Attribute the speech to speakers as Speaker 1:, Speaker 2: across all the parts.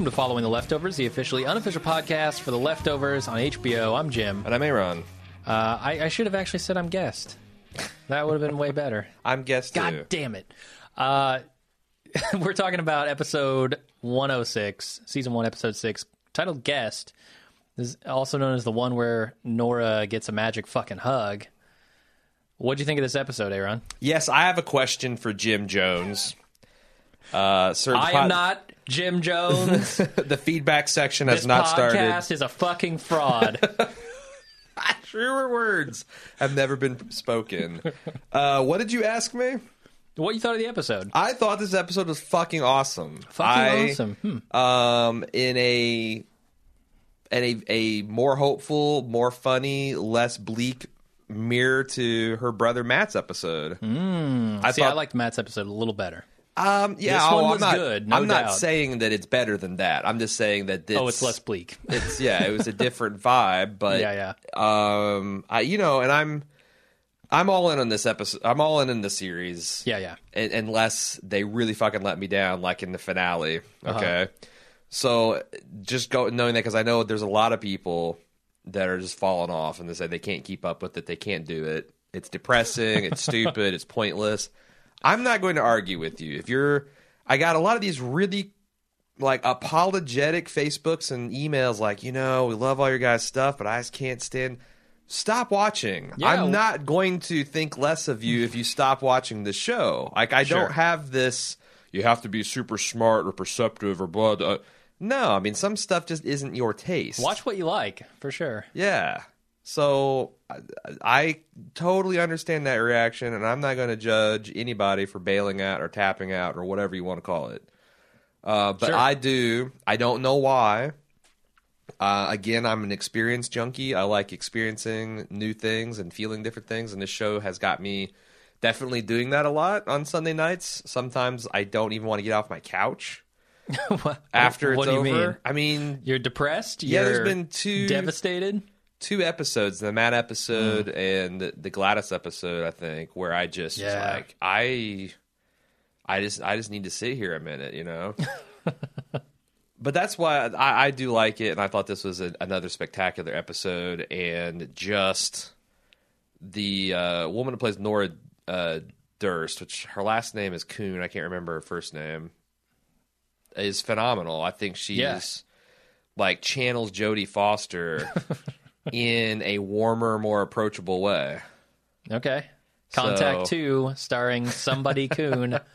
Speaker 1: welcome to Following the Leftovers, the officially unofficial podcast for the Leftovers on HBO. I'm Jim.
Speaker 2: And I'm Aaron.
Speaker 1: Uh, I, I should have actually said I'm guest. That would have been way better.
Speaker 2: I'm guest
Speaker 1: God
Speaker 2: too.
Speaker 1: damn it. Uh, we're talking about episode 106, season 1, episode 6, titled Guest. This is also known as the one where Nora gets a magic fucking hug. What do you think of this episode, Aaron?
Speaker 2: Yes, I have a question for Jim Jones. Uh, sir,
Speaker 1: I am not Jim Jones.
Speaker 2: the feedback section has
Speaker 1: this
Speaker 2: not started.
Speaker 1: podcast is a fucking fraud.
Speaker 2: Truer words have never been spoken. Uh, what did you ask me?
Speaker 1: what you thought of the episode?
Speaker 2: I thought this episode was fucking awesome.
Speaker 1: Fucking
Speaker 2: I,
Speaker 1: awesome. Hmm.
Speaker 2: Um, in a in a a more hopeful, more funny, less bleak mirror to her brother Matt's episode. Mm, I
Speaker 1: See,
Speaker 2: thought
Speaker 1: I liked Matt's episode a little better.
Speaker 2: Um, yeah,
Speaker 1: This
Speaker 2: oh,
Speaker 1: one
Speaker 2: I'm
Speaker 1: was
Speaker 2: not,
Speaker 1: good, no
Speaker 2: I'm not saying that it's better than that. I'm just saying that it's,
Speaker 1: oh, it's less bleak.
Speaker 2: It's yeah, it was a different vibe, but
Speaker 1: Yeah, yeah.
Speaker 2: Um, I you know, and I'm I'm all in on this episode. I'm all in in the series.
Speaker 1: yeah, yeah.
Speaker 2: un- unless they really fucking let me down, like in the finale.
Speaker 1: Uh-huh.
Speaker 2: Okay, so just go knowing that because I know there's a lot of people that are just falling off and they say they can't keep up with it, they can't do it. It's depressing, it's stupid, it's pointless. I'm not going to argue with you. If you're, I got a lot of these really like apologetic Facebooks and emails like, you know, we love all your guys' stuff, but I just can't stand. Stop watching.
Speaker 1: Yeah.
Speaker 2: I'm not going to think less of you if you stop watching the show. Like I
Speaker 1: Sure.
Speaker 2: don't have this. You have to be super smart or perceptive or blah. blah. No, I mean some stuff just isn't your taste.
Speaker 1: Watch what you like, for sure.
Speaker 2: Yeah. So I, I totally understand that reaction, and I'm not going to judge anybody for bailing out or tapping out or whatever you want to call it. Uh, but
Speaker 1: Sure.
Speaker 2: I do. I don't know why. Uh, again, I'm an experience junkie. I like experiencing new things and feeling different things, and this show has got me definitely doing that a lot on Sunday nights. Sometimes I don't even want to get off my couch
Speaker 1: What-
Speaker 2: after
Speaker 1: what
Speaker 2: it's
Speaker 1: do you
Speaker 2: over.
Speaker 1: mean?
Speaker 2: I mean,
Speaker 1: You're depressed?
Speaker 2: Yeah, there's
Speaker 1: You're
Speaker 2: been two-
Speaker 1: devastated.
Speaker 2: Two episodes, the Matt episode and the, the Gladys episode, I think, where I just was
Speaker 1: Yeah.
Speaker 2: like, I, I just, I just need to sit here a minute, you know. but that's why I, I do like it, and I thought this was a, another spectacular episode, and just the uh, woman who plays Nora uh, Durst, which her last name is Coon, I can't remember her first name, is phenomenal. I think she's
Speaker 1: Yeah.
Speaker 2: like channels Jodie Foster in a warmer, more approachable way.
Speaker 1: Okay. Contact
Speaker 2: So-
Speaker 1: 2, starring somebody Coon.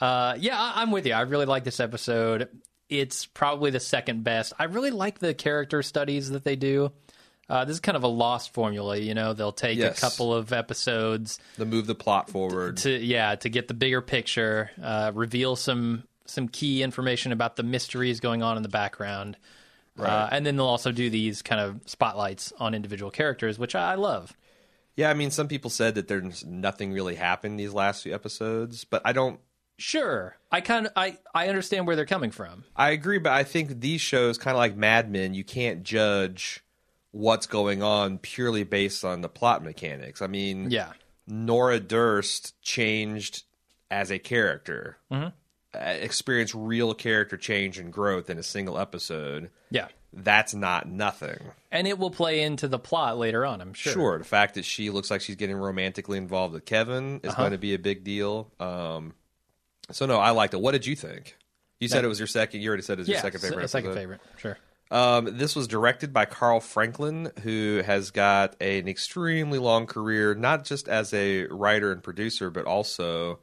Speaker 1: Uh, yeah, I- I'm with you. I really like this episode. It's probably the second best. I really like the character studies that they do. Uh, this is kind of a lost formula, you know. They'll take
Speaker 2: Yes.
Speaker 1: a couple of episodes
Speaker 2: To move the plot forward.
Speaker 1: to yeah to get the bigger picture, uh, reveal some some key information about the mysteries going on in the background, uh, and then they'll also do these kind of spotlights on individual characters, which I love.
Speaker 2: Yeah, I mean, some people said that there's nothing really happened these last few episodes, but I don't.
Speaker 1: Sure, I kind of I I understand where they're coming from.
Speaker 2: I agree, but I think these shows, kind of like Mad Men, you can't judge what's going on purely based on the plot mechanics. I mean,
Speaker 1: Yeah,
Speaker 2: Nora Durst changed as a character,
Speaker 1: Mm-hmm.
Speaker 2: Uh, experienced real character change and growth in a single episode.
Speaker 1: yeah,
Speaker 2: That's not nothing.
Speaker 1: and it will play into the plot later on. I'm sure.
Speaker 2: Sure. The fact that she looks like she's getting romantically involved with Kevin
Speaker 1: Uh-huh.
Speaker 2: is going to be a big deal. Um, so no, I liked it. What did you think? You said it was your second. You already said it was
Speaker 1: Yeah,
Speaker 2: your second favorite.
Speaker 1: se- second favorite. Sure.
Speaker 2: Um, this was directed by Carl Franklin, who has got an extremely long career, not just as a writer and producer, but also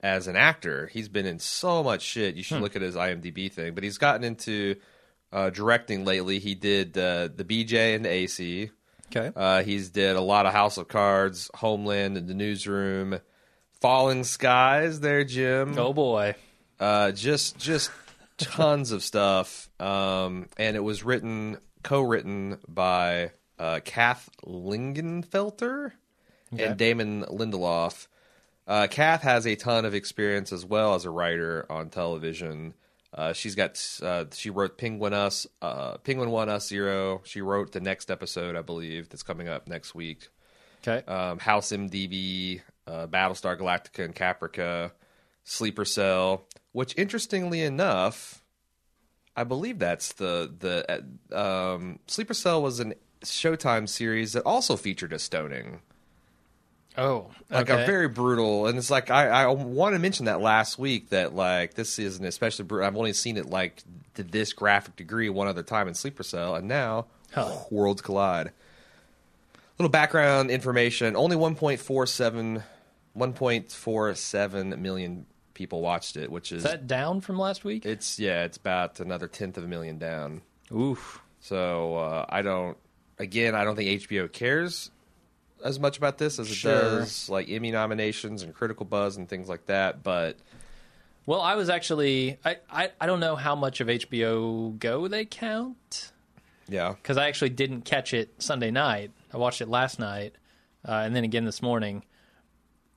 Speaker 2: as an actor. He's been in so much shit. You
Speaker 1: Hmm.
Speaker 2: should look at his IMDb thing. But he's gotten into uh, directing lately. He did uh, the BJ and the AC.
Speaker 1: Okay.
Speaker 2: Uh, he's did a lot of House of Cards, Homeland, and The Newsroom, Falling Skies. There, Jim.
Speaker 1: oh boy.
Speaker 2: Uh, just just tons of stuff. Um, and it was written, co-written by uh, Kath Lingenfelter and Damon Lindelof. Uh, Kath has a ton of experience as well as a writer on television. Uh, she's got uh, she wrote Penguin Us, uh, Penguin One Us Zero. She wrote the next episode, I believe, that's coming up next week.
Speaker 1: Okay.
Speaker 2: Um, House MDB, uh, Battlestar Galactica and Caprica, Sleeper Cell. Which, interestingly enough, I believe that's the the uh, um, Sleeper Cell was an Showtime series that also featured a stoning,
Speaker 1: Oh,
Speaker 2: like
Speaker 1: okay.
Speaker 2: a very brutal. And it's like I I want to mention that last week that like this is an especially brutal. I've only seen it like to this graphic degree one other time in Sleeper Cell, and now
Speaker 1: Huh.
Speaker 2: worlds collide. Little background information: only 1.47 1.47 million people watched it, which is,
Speaker 1: Is that down from last week?
Speaker 2: it's yeah, it's about another tenth of a million down.
Speaker 1: Oof.
Speaker 2: So uh, I don't. Again, I don't think HBO cares as much about this as it
Speaker 1: Sure.
Speaker 2: does like Emmy nominations and critical buzz and things like that. But
Speaker 1: Well, I was actually I, I, I don't know how much of HBO Go they count
Speaker 2: yeah,
Speaker 1: because I actually didn't catch it Sunday night. I watched it last night uh, and then again this morning.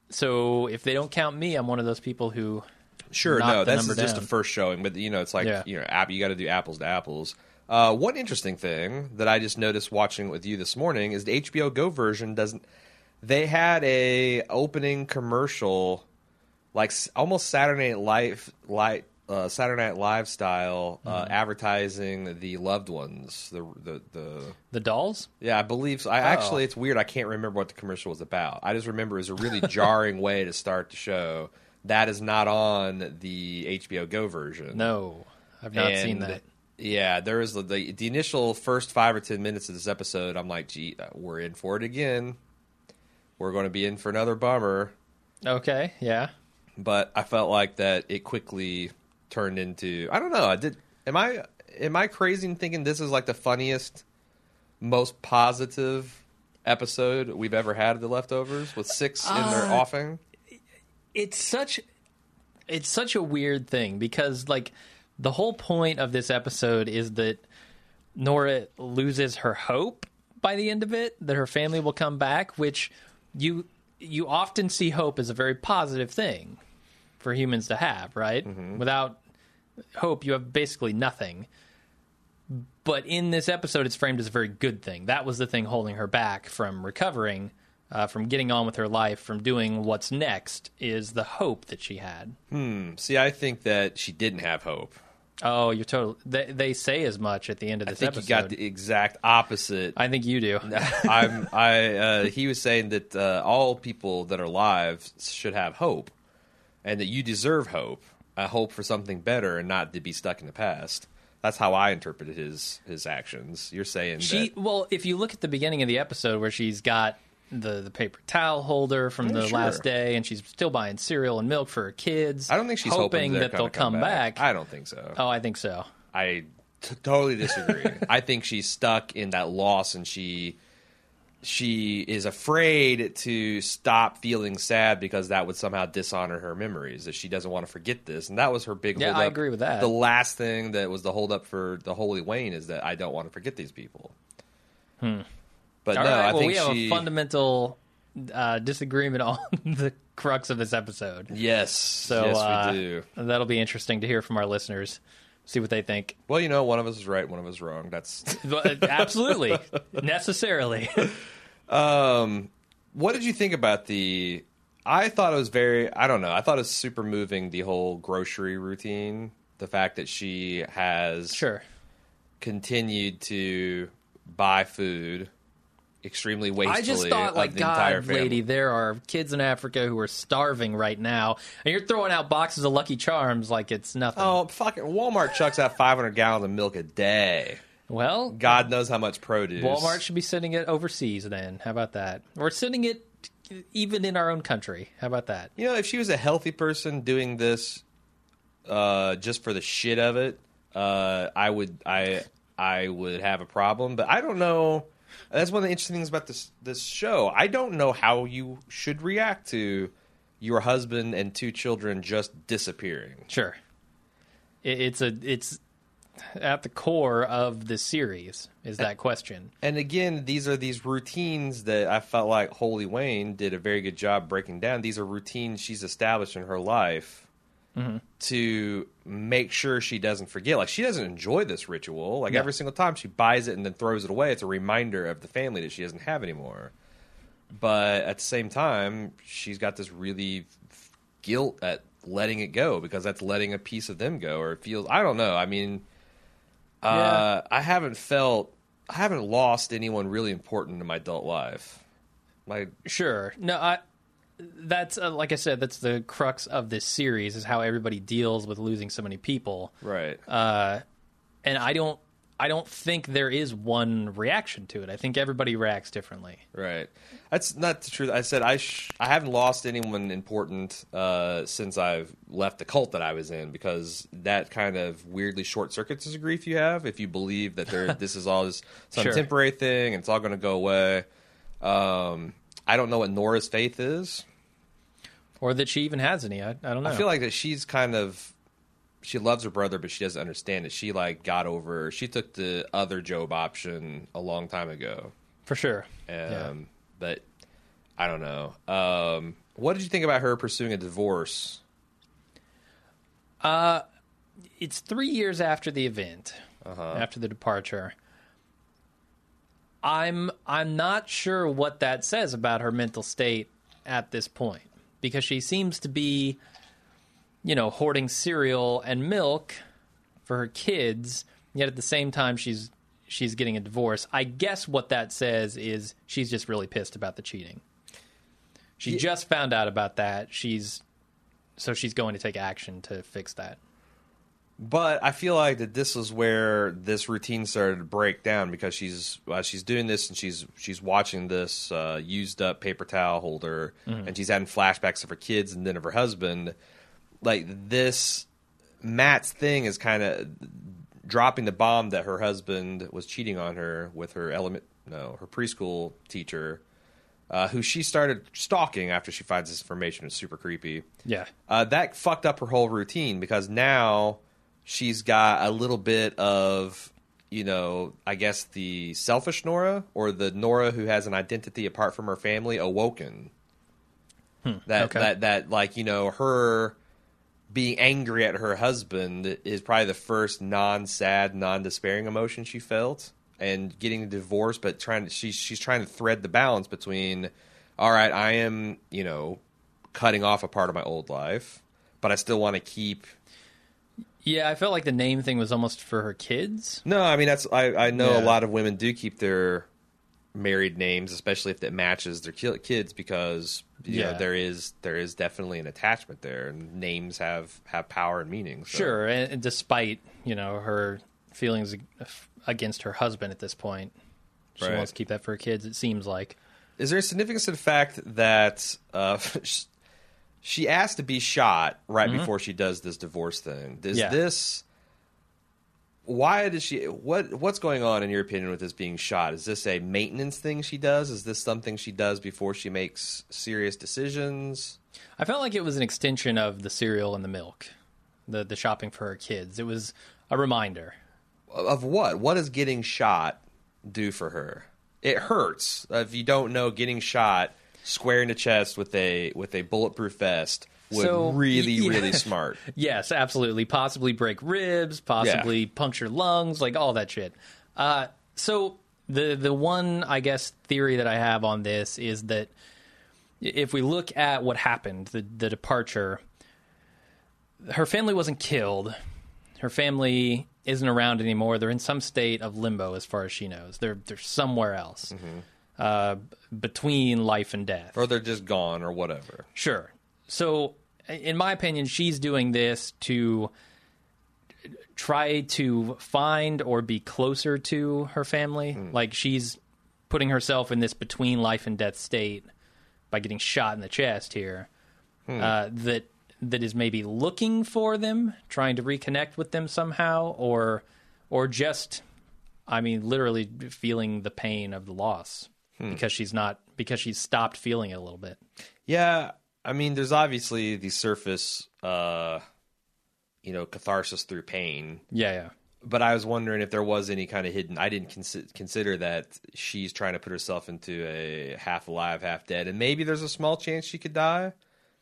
Speaker 1: So if they don't count me, I'm one of those people who
Speaker 2: sure, no, that's just
Speaker 1: down.
Speaker 2: a first showing. But you know, it's like
Speaker 1: Yeah.
Speaker 2: you know, app, you got to do apples to apples. Uh, one interesting thing that I just noticed watching with you this morning is the HBO Go version doesn't. They had a opening commercial, like almost Saturday Night Live, light uh, Saturday Night Live style, uh,
Speaker 1: Mm-hmm.
Speaker 2: advertising the loved ones. The the the
Speaker 1: the dolls.
Speaker 2: yeah, I believe. So. I
Speaker 1: Oh.
Speaker 2: actually, it's weird. I can't remember what the commercial was about. I just remember it was a really jarring way to start the show. That is not on the HBO Go version.
Speaker 1: No, I've not seen
Speaker 2: And,
Speaker 1: that.
Speaker 2: Yeah, there is the, the the initial first five or ten minutes of this episode. I'm like, gee, uh, we're in for it again. We're going to be in for another bummer.
Speaker 1: Okay, yeah.
Speaker 2: But I felt like that it quickly turned into. I don't know. I did. Am I am I crazy in thinking this is like the funniest, most positive episode we've ever had of the leftovers with six in their
Speaker 1: Uh,
Speaker 2: offing?
Speaker 1: it's such it's such a weird thing because like the whole point of this episode is that Nora loses her hope by the end of it that her family will come back which you you often see hope as a very positive thing for humans to have right? Without hope you have basically nothing. But in this episode it's framed as a very good thing. That was the thing holding her back from recovering uh, from getting on with her life from doing what's next is the hope that she had. Hmm.
Speaker 2: See, I think that she didn't have hope.
Speaker 1: Oh you're total they, they say as much at the end of this I
Speaker 2: think
Speaker 1: episode
Speaker 2: you got the exact opposite
Speaker 1: i think you do
Speaker 2: I'm I uh, he was saying that uh, all people that are alive should have hope, and that you deserve hope, a hope for something better, and not to be stuck in the past. That's how I interpreted his his actions. You're saying
Speaker 1: she
Speaker 2: that
Speaker 1: well if you look at the beginning of the episode where she's got the, the paper towel holder from
Speaker 2: Yeah,
Speaker 1: the
Speaker 2: sure.
Speaker 1: last day and she's still buying cereal and milk for her kids
Speaker 2: I don't think she's hoping,
Speaker 1: hoping that they'll
Speaker 2: gonna
Speaker 1: come back,
Speaker 2: I don't think so.
Speaker 1: oh i think so
Speaker 2: I t- totally disagree. I think she's stuck in that loss, and she she is afraid to stop feeling sad because that would somehow dishonor her memories. That she doesn't want to forget this, and that was her big.
Speaker 1: Yeah, I
Speaker 2: up.
Speaker 1: agree with that.
Speaker 2: The last thing that was the hold up for the Holy Wayne is that I don't want to forget these people. Hmm. But
Speaker 1: All
Speaker 2: no,
Speaker 1: right,
Speaker 2: I
Speaker 1: well,
Speaker 2: think
Speaker 1: we have
Speaker 2: she.
Speaker 1: a fundamental uh, disagreement on the crux of this episode.
Speaker 2: yes,
Speaker 1: So
Speaker 2: yes,
Speaker 1: uh,
Speaker 2: we do.
Speaker 1: that'll be interesting to hear from our listeners. See what they think.
Speaker 2: Well, you know, one of us is right, one of us is wrong. That's
Speaker 1: Absolutely, necessarily.
Speaker 2: Um, what did you think about the? I thought it was very. I don't know. I thought it was super moving. The whole grocery routine. The fact that she has
Speaker 1: Sure.
Speaker 2: continued to buy food extremely wastefully.
Speaker 1: I just thought, like,
Speaker 2: the
Speaker 1: God, lady, there are kids in Africa who are starving right now, and you're throwing out boxes of Lucky Charms like it's nothing.
Speaker 2: Oh, fucking Walmart chucks out 500 gallons of milk a day.
Speaker 1: well,
Speaker 2: God knows how much produce.
Speaker 1: Walmart should be sending it overseas. Then, how about that? Or sending it even in our own country. How about that?
Speaker 2: You know, if she was a healthy person doing this uh, just for the shit of it, uh, I would I I would have a problem. But I don't know. That's one of the interesting things about this this show. I don't know how you should react to your husband and two children just disappearing.
Speaker 1: Sure. It, it's a it's at the core of the series is that question.
Speaker 2: And again, these are these routines that I felt like Holy Wayne did a very good job breaking down. These are routines she's established in her life to make sure she doesn't forget. Like she doesn't enjoy this ritual. Like
Speaker 1: No.
Speaker 2: every single time she buys it and then throws it away, it's a reminder of the family that she doesn't have anymore. But at the same time, she's got this really guilt at letting it go because that's letting a piece of them go, or it feels. I don't know. I mean, Uh, I haven't felt, I haven't lost anyone really important in my adult life. My
Speaker 1: Sure. No, I. That's uh, like I said. That's the crux of this series is how everybody deals with losing so many people.
Speaker 2: right.
Speaker 1: Uh, and I don't. I don't think there is one reaction to it. I think everybody reacts differently.
Speaker 2: Right. That's not the truth. I said I sh- I haven't lost anyone important uh, since I've left the cult that I was in because that kind of weirdly short circuits the grief you have if you believe that there this is all just some
Speaker 1: Sure.
Speaker 2: temporary thing and it's all going to go away. Um, I don't know what Nora's faith is.
Speaker 1: Or that she even has any. I, I don't know.
Speaker 2: I feel like that she's kind of she loves her brother, but she doesn't understand it. She like got over. She took the other Job option a long time ago.
Speaker 1: for sure.
Speaker 2: Um,
Speaker 1: Yeah.
Speaker 2: But I don't know. Um, what did you think about her pursuing a divorce?
Speaker 1: it's three years after the event, after the departure. I'm I'm not sure what that says about her mental state at this point because she seems to be, you know, hoarding cereal and milk for her kids, yet at the same time she's she's getting a divorce. I guess what that says is she's just really pissed about the cheating. She just found out about that. She's so she's going to take action to fix that.
Speaker 2: But I feel like that this is where this routine started to break down because she's uh, she's doing this and she's she's watching this uh, used up paper towel holder and she's having flashbacks of her kids and then of her husband. Like this, Matt's thing is kind of dropping the bomb that her husband was cheating on her with her element no her preschool teacher, uh, who she started stalking after she finds this information. It's super creepy
Speaker 1: Yeah.
Speaker 2: uh, that fucked up her whole routine because now she's got a little bit of you know i guess the selfish nora or the nora who has an identity apart from her family awoken hmm, that
Speaker 1: okay.
Speaker 2: that that like you know her being angry at her husband is probably the first non-sad non-despairing emotion she felt and getting a divorce but trying to she's she's trying to thread the balance between all right i am you know cutting off a part of my old life but i still want to keep
Speaker 1: Yeah, I felt like the name thing was almost for her kids.
Speaker 2: no i mean that's i i know
Speaker 1: Yeah.
Speaker 2: a lot of women do keep their married names especially if it matches their kids because you know there is there is definitely an attachment there and names have have power and meaning so.
Speaker 1: Sure, and, and despite you know her feelings against her husband at this point, she
Speaker 2: Right.
Speaker 1: wants to keep that for her kids. It seems like.
Speaker 2: Is there a significance to the fact that uh, she asked to be shot right mm-hmm. before she does this divorce thing? Is
Speaker 1: Yeah.
Speaker 2: this why does she what what's going on in your opinion with this being shot? Is this a maintenance thing she does? Is this something she does before she makes serious decisions?
Speaker 1: I felt like it was an extension of the cereal and the milk, the the shopping for her kids. It was a reminder.
Speaker 2: Of what? What does getting shot do for her? It hurts. If you don't know, getting shot square in the chest with a with a bulletproof vest would
Speaker 1: So,
Speaker 2: really
Speaker 1: yeah.
Speaker 2: really smart.
Speaker 1: Yes, absolutely. Possibly break ribs, possibly puncture lungs, like all that shit. Uh, so the the one I guess theory that I have on this is that if we look at what happened, the the departure, her family wasn't killed. Her family isn't around anymore. They're in some state of limbo, as far as she knows. They're they're somewhere else, uh, between life and death.
Speaker 2: or they're just gone or whatever.
Speaker 1: Sure. So, in my opinion, she's doing this to try to find or be closer to her family. Like she's putting herself in this between life and death state by getting shot in the chest here. Uh, that that is maybe looking for them, trying to reconnect with them somehow, or or just, I mean, literally feeling the pain of the loss because she's not because she's stopped feeling it a little bit.
Speaker 2: Yeah, I mean, there's obviously the surface, uh, you know, catharsis through pain.
Speaker 1: Yeah, yeah.
Speaker 2: But I was wondering if there was any kind of hidden. I didn't consi- consider that she's trying to put herself into a half alive, half dead, and maybe there's a small chance she could die,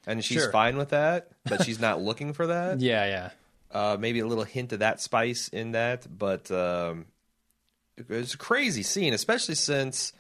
Speaker 2: and she's
Speaker 1: Sure.
Speaker 2: fine with that. But she's not looking for that.
Speaker 1: Yeah, yeah.
Speaker 2: Uh, maybe a little hint of that spice in that, but um, it's a crazy scene, especially since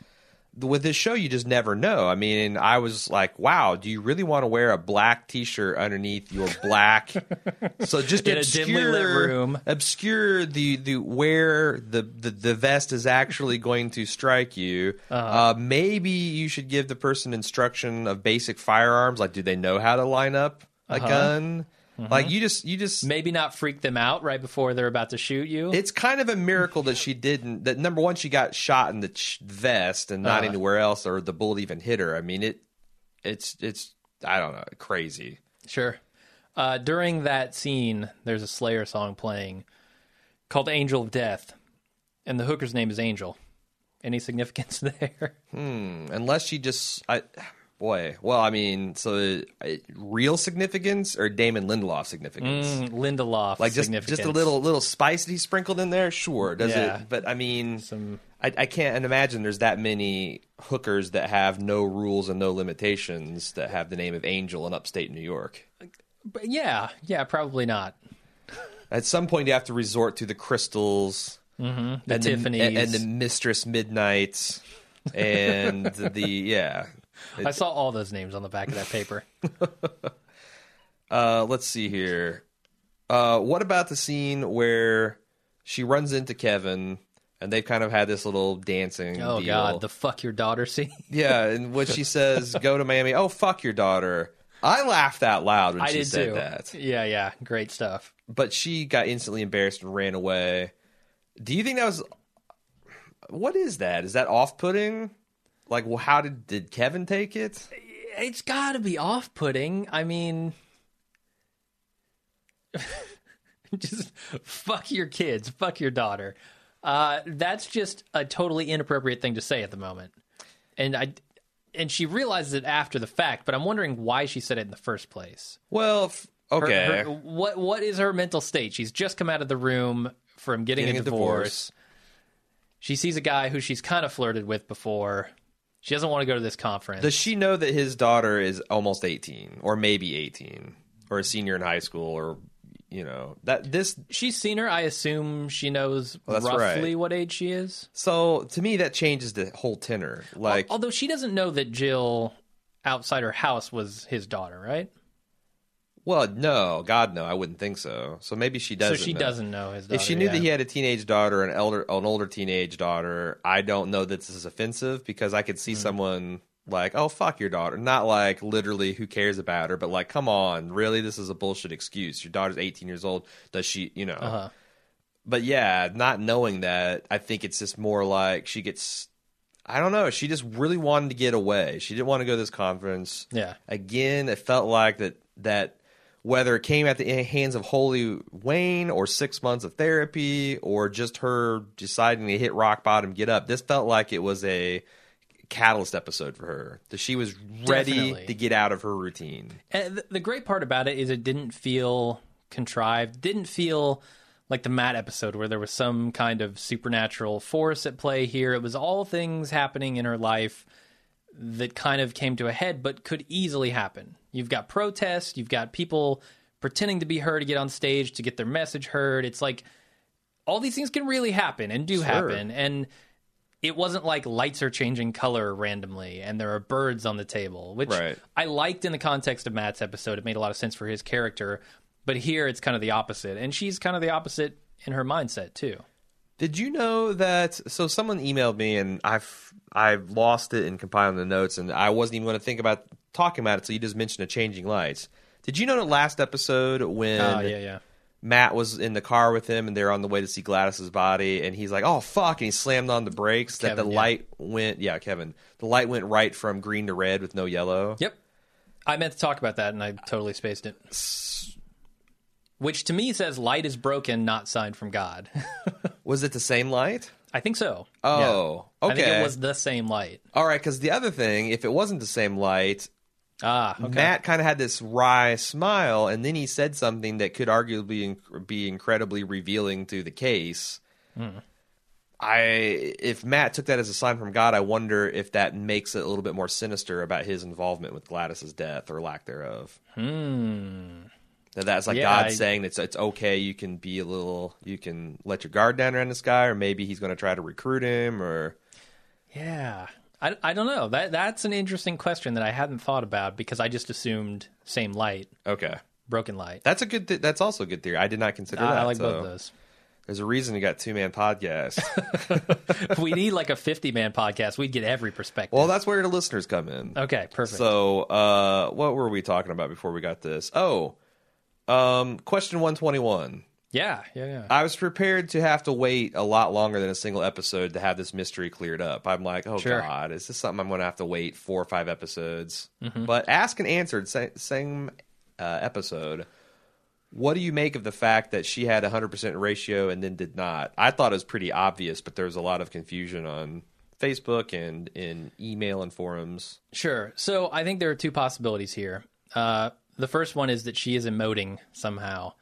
Speaker 2: with this show, you just never know. I mean, I was like, wow, do you really want to wear a black T-shirt underneath your black? so just
Speaker 1: In a dimly lit room.
Speaker 2: obscure the the where the, the the vest is actually going to strike you.
Speaker 1: Uh-huh.
Speaker 2: uh maybe you should give the person instruction of basic firearms, like do they know how to line up a
Speaker 1: Uh-huh.
Speaker 2: gun?
Speaker 1: Mm-hmm.
Speaker 2: Like you just you just
Speaker 1: Maybe not freak them out right before they're about to shoot you.
Speaker 2: it's kind of a miracle that she didn't. That number one, she got shot in the ch- vest and not
Speaker 1: Uh-huh.
Speaker 2: anywhere else, or the bullet even hit her. I mean, it, it's, it's, I don't know, crazy.
Speaker 1: Sure. Uh, during that scene, there's a Slayer song playing called Angel of Death, and the hooker's name is Angel. Any significance there? Hmm.
Speaker 2: Unless she just, I, boy, well, I mean, so uh, real significance or Damon Lindelof significance,
Speaker 1: Mm, Lindelof.
Speaker 2: like just
Speaker 1: significance.
Speaker 2: just a little little spice that he sprinkled in there. Sure, does
Speaker 1: Yeah.
Speaker 2: it? But I mean,
Speaker 1: Some-
Speaker 2: I, I can't imagine there's that many hookers that have no rules and no limitations that have the name of Angel in upstate New York.
Speaker 1: But yeah, yeah, probably not.
Speaker 2: At some point, you have to resort to the crystals,
Speaker 1: Mm-hmm. The
Speaker 2: and
Speaker 1: Tiffany's.
Speaker 2: the, and the Mistress Midnight, and the yeah.
Speaker 1: I saw all those names on the back of that paper.
Speaker 2: Uh, let's see here. Uh, what about the scene where she runs into Kevin, and they've kind of had this little dancing?
Speaker 1: Oh
Speaker 2: deal.
Speaker 1: God, the fuck your daughter scene.
Speaker 2: yeah, and when she says, "Go to Miami," oh fuck your daughter. I laughed out loud when
Speaker 1: I
Speaker 2: she said
Speaker 1: too.
Speaker 2: that.
Speaker 1: Yeah, yeah, great stuff.
Speaker 2: but she got instantly embarrassed and ran away. Do you think that was what is that? Is that off-putting? Like, well, how did did Kevin take it?
Speaker 1: It's got to be off-putting. I mean, just fuck your kids, fuck your daughter. Uh, that's just a totally inappropriate thing to say at the moment, and I. And she realizes it after the fact, but I'm wondering why she said it in the first place.
Speaker 2: Well, f- okay,
Speaker 1: her- what what is her mental state? She's just come out of the room from getting,
Speaker 2: Getting
Speaker 1: a,
Speaker 2: a
Speaker 1: divorce.
Speaker 2: divorce.
Speaker 1: She sees a guy who she's kind of flirted with before. She doesn't want to go to this conference.
Speaker 2: does she know that his daughter is almost eighteen, or maybe eighteen, or a senior in high school, or you know that this?
Speaker 1: She's seen her. I assume she knows
Speaker 2: Well,
Speaker 1: roughly
Speaker 2: right.
Speaker 1: what age she is.
Speaker 2: So to me, that changes the whole tenor. Like,
Speaker 1: Although she doesn't know that Jill outside her house was his daughter, right?
Speaker 2: Well, no, God, no, I wouldn't think so. So maybe she doesn't.
Speaker 1: so she
Speaker 2: know.
Speaker 1: doesn't know his daughter.
Speaker 2: If she knew
Speaker 1: yeah.
Speaker 2: that he had a teenage daughter, an elder, an older teenage daughter, I don't know that this is offensive because I could see
Speaker 1: Hmm.
Speaker 2: someone like, "Oh, fuck your daughter," not like literally, "Who cares about her?" But like, come on, really, this is a bullshit excuse. Your daughter's 18 years old. Does she, you know?
Speaker 1: Uh-huh.
Speaker 2: But yeah, not knowing that, I think it's just more like she gets. I don't know. She just really wanted to get away. She didn't want to go to this conference.
Speaker 1: Yeah.
Speaker 2: Again, it felt like that that whether it came at the hands of Holy Wayne or six months of therapy or just her deciding to hit rock bottom, get up, this felt like it was a catalyst episode for her. That she was ready
Speaker 1: Definitely.
Speaker 2: to get out of her routine.
Speaker 1: And the great part about it is it didn't feel contrived. Didn't feel like the Matt episode where there was some kind of supernatural force at play here. It was all things happening in her life that kind of came to a head, but could easily happen. You've got protests, you've got people pretending to be her to get on stage to get their message heard. It's like all these things can really happen and do
Speaker 2: Sure.
Speaker 1: happen. And it wasn't like lights are changing color randomly and there are birds on the table, which
Speaker 2: Right.
Speaker 1: I liked in the context of Matt's episode. It made a lot of sense for his character. But here it's kind of the opposite. And she's kind of the opposite in her mindset, too.
Speaker 2: Did you know that? So someone emailed me, and I've I've lost it in compiling the notes, and I wasn't even going to think about talking about it. So you just mentioned a changing lights. Did you know the last episode when
Speaker 1: Oh, yeah, yeah.
Speaker 2: Matt was in the car with him, and they're on the way to see Gladys's body, and he's like, "Oh fuck!" and he slammed on the brakes. that the
Speaker 1: yeah.
Speaker 2: light went, yeah, Kevin. The light went right from green to red with no yellow.
Speaker 1: Yep. I meant to talk about that and I totally spaced it. Which to me says light is broken, not signed from God.
Speaker 2: Was it the same light?
Speaker 1: I think so.
Speaker 2: Oh,
Speaker 1: Yeah. I think
Speaker 2: okay.
Speaker 1: it was the same light.
Speaker 2: All right, because the other thing, if it wasn't the same light,
Speaker 1: Ah, okay.
Speaker 2: Matt kind of had this wry smile, and then he said something that could arguably inc- be incredibly revealing to the case.
Speaker 1: Hmm.
Speaker 2: I, if Matt took that as a sign from God, I wonder if that makes it a little bit more sinister about his involvement with Gladys's death or lack thereof.
Speaker 1: Hmm.
Speaker 2: That that's like
Speaker 1: Yeah,
Speaker 2: God
Speaker 1: I-
Speaker 2: saying it's it's okay. You can be a little, you can let your guard down around this guy, or maybe he's going to try to recruit him, or
Speaker 1: Yeah. I, I don't know. That that's an interesting question that I hadn't thought about because I just assumed same light,
Speaker 2: Okay,
Speaker 1: broken light.
Speaker 2: that's a good. Th- that's also a good theory. I did not consider
Speaker 1: I,
Speaker 2: that.
Speaker 1: I like
Speaker 2: so
Speaker 1: both of those.
Speaker 2: There's a reason you got two man podcast.
Speaker 1: if we need like a 50 man podcast, we'd get every perspective.
Speaker 2: well, that's where the listeners come in.
Speaker 1: okay, perfect.
Speaker 2: So, uh, what were we talking about before we got this? Oh, um, question 121.
Speaker 1: Yeah, yeah, yeah.
Speaker 2: I was prepared to have to wait a lot longer than a single episode to have this mystery cleared up. I'm like, oh
Speaker 1: Sure.
Speaker 2: god, is this something I'm going to have to wait four or five episodes?
Speaker 1: Mm-hmm.
Speaker 2: But ask and answered, same uh, episode. What do you make of the fact that she had a 100% ratio and then did not? I thought it was pretty obvious, but there was a lot of confusion on Facebook and in email and forums.
Speaker 1: Sure. So I think there are two possibilities here. Uh, the first one is that she is emoting somehow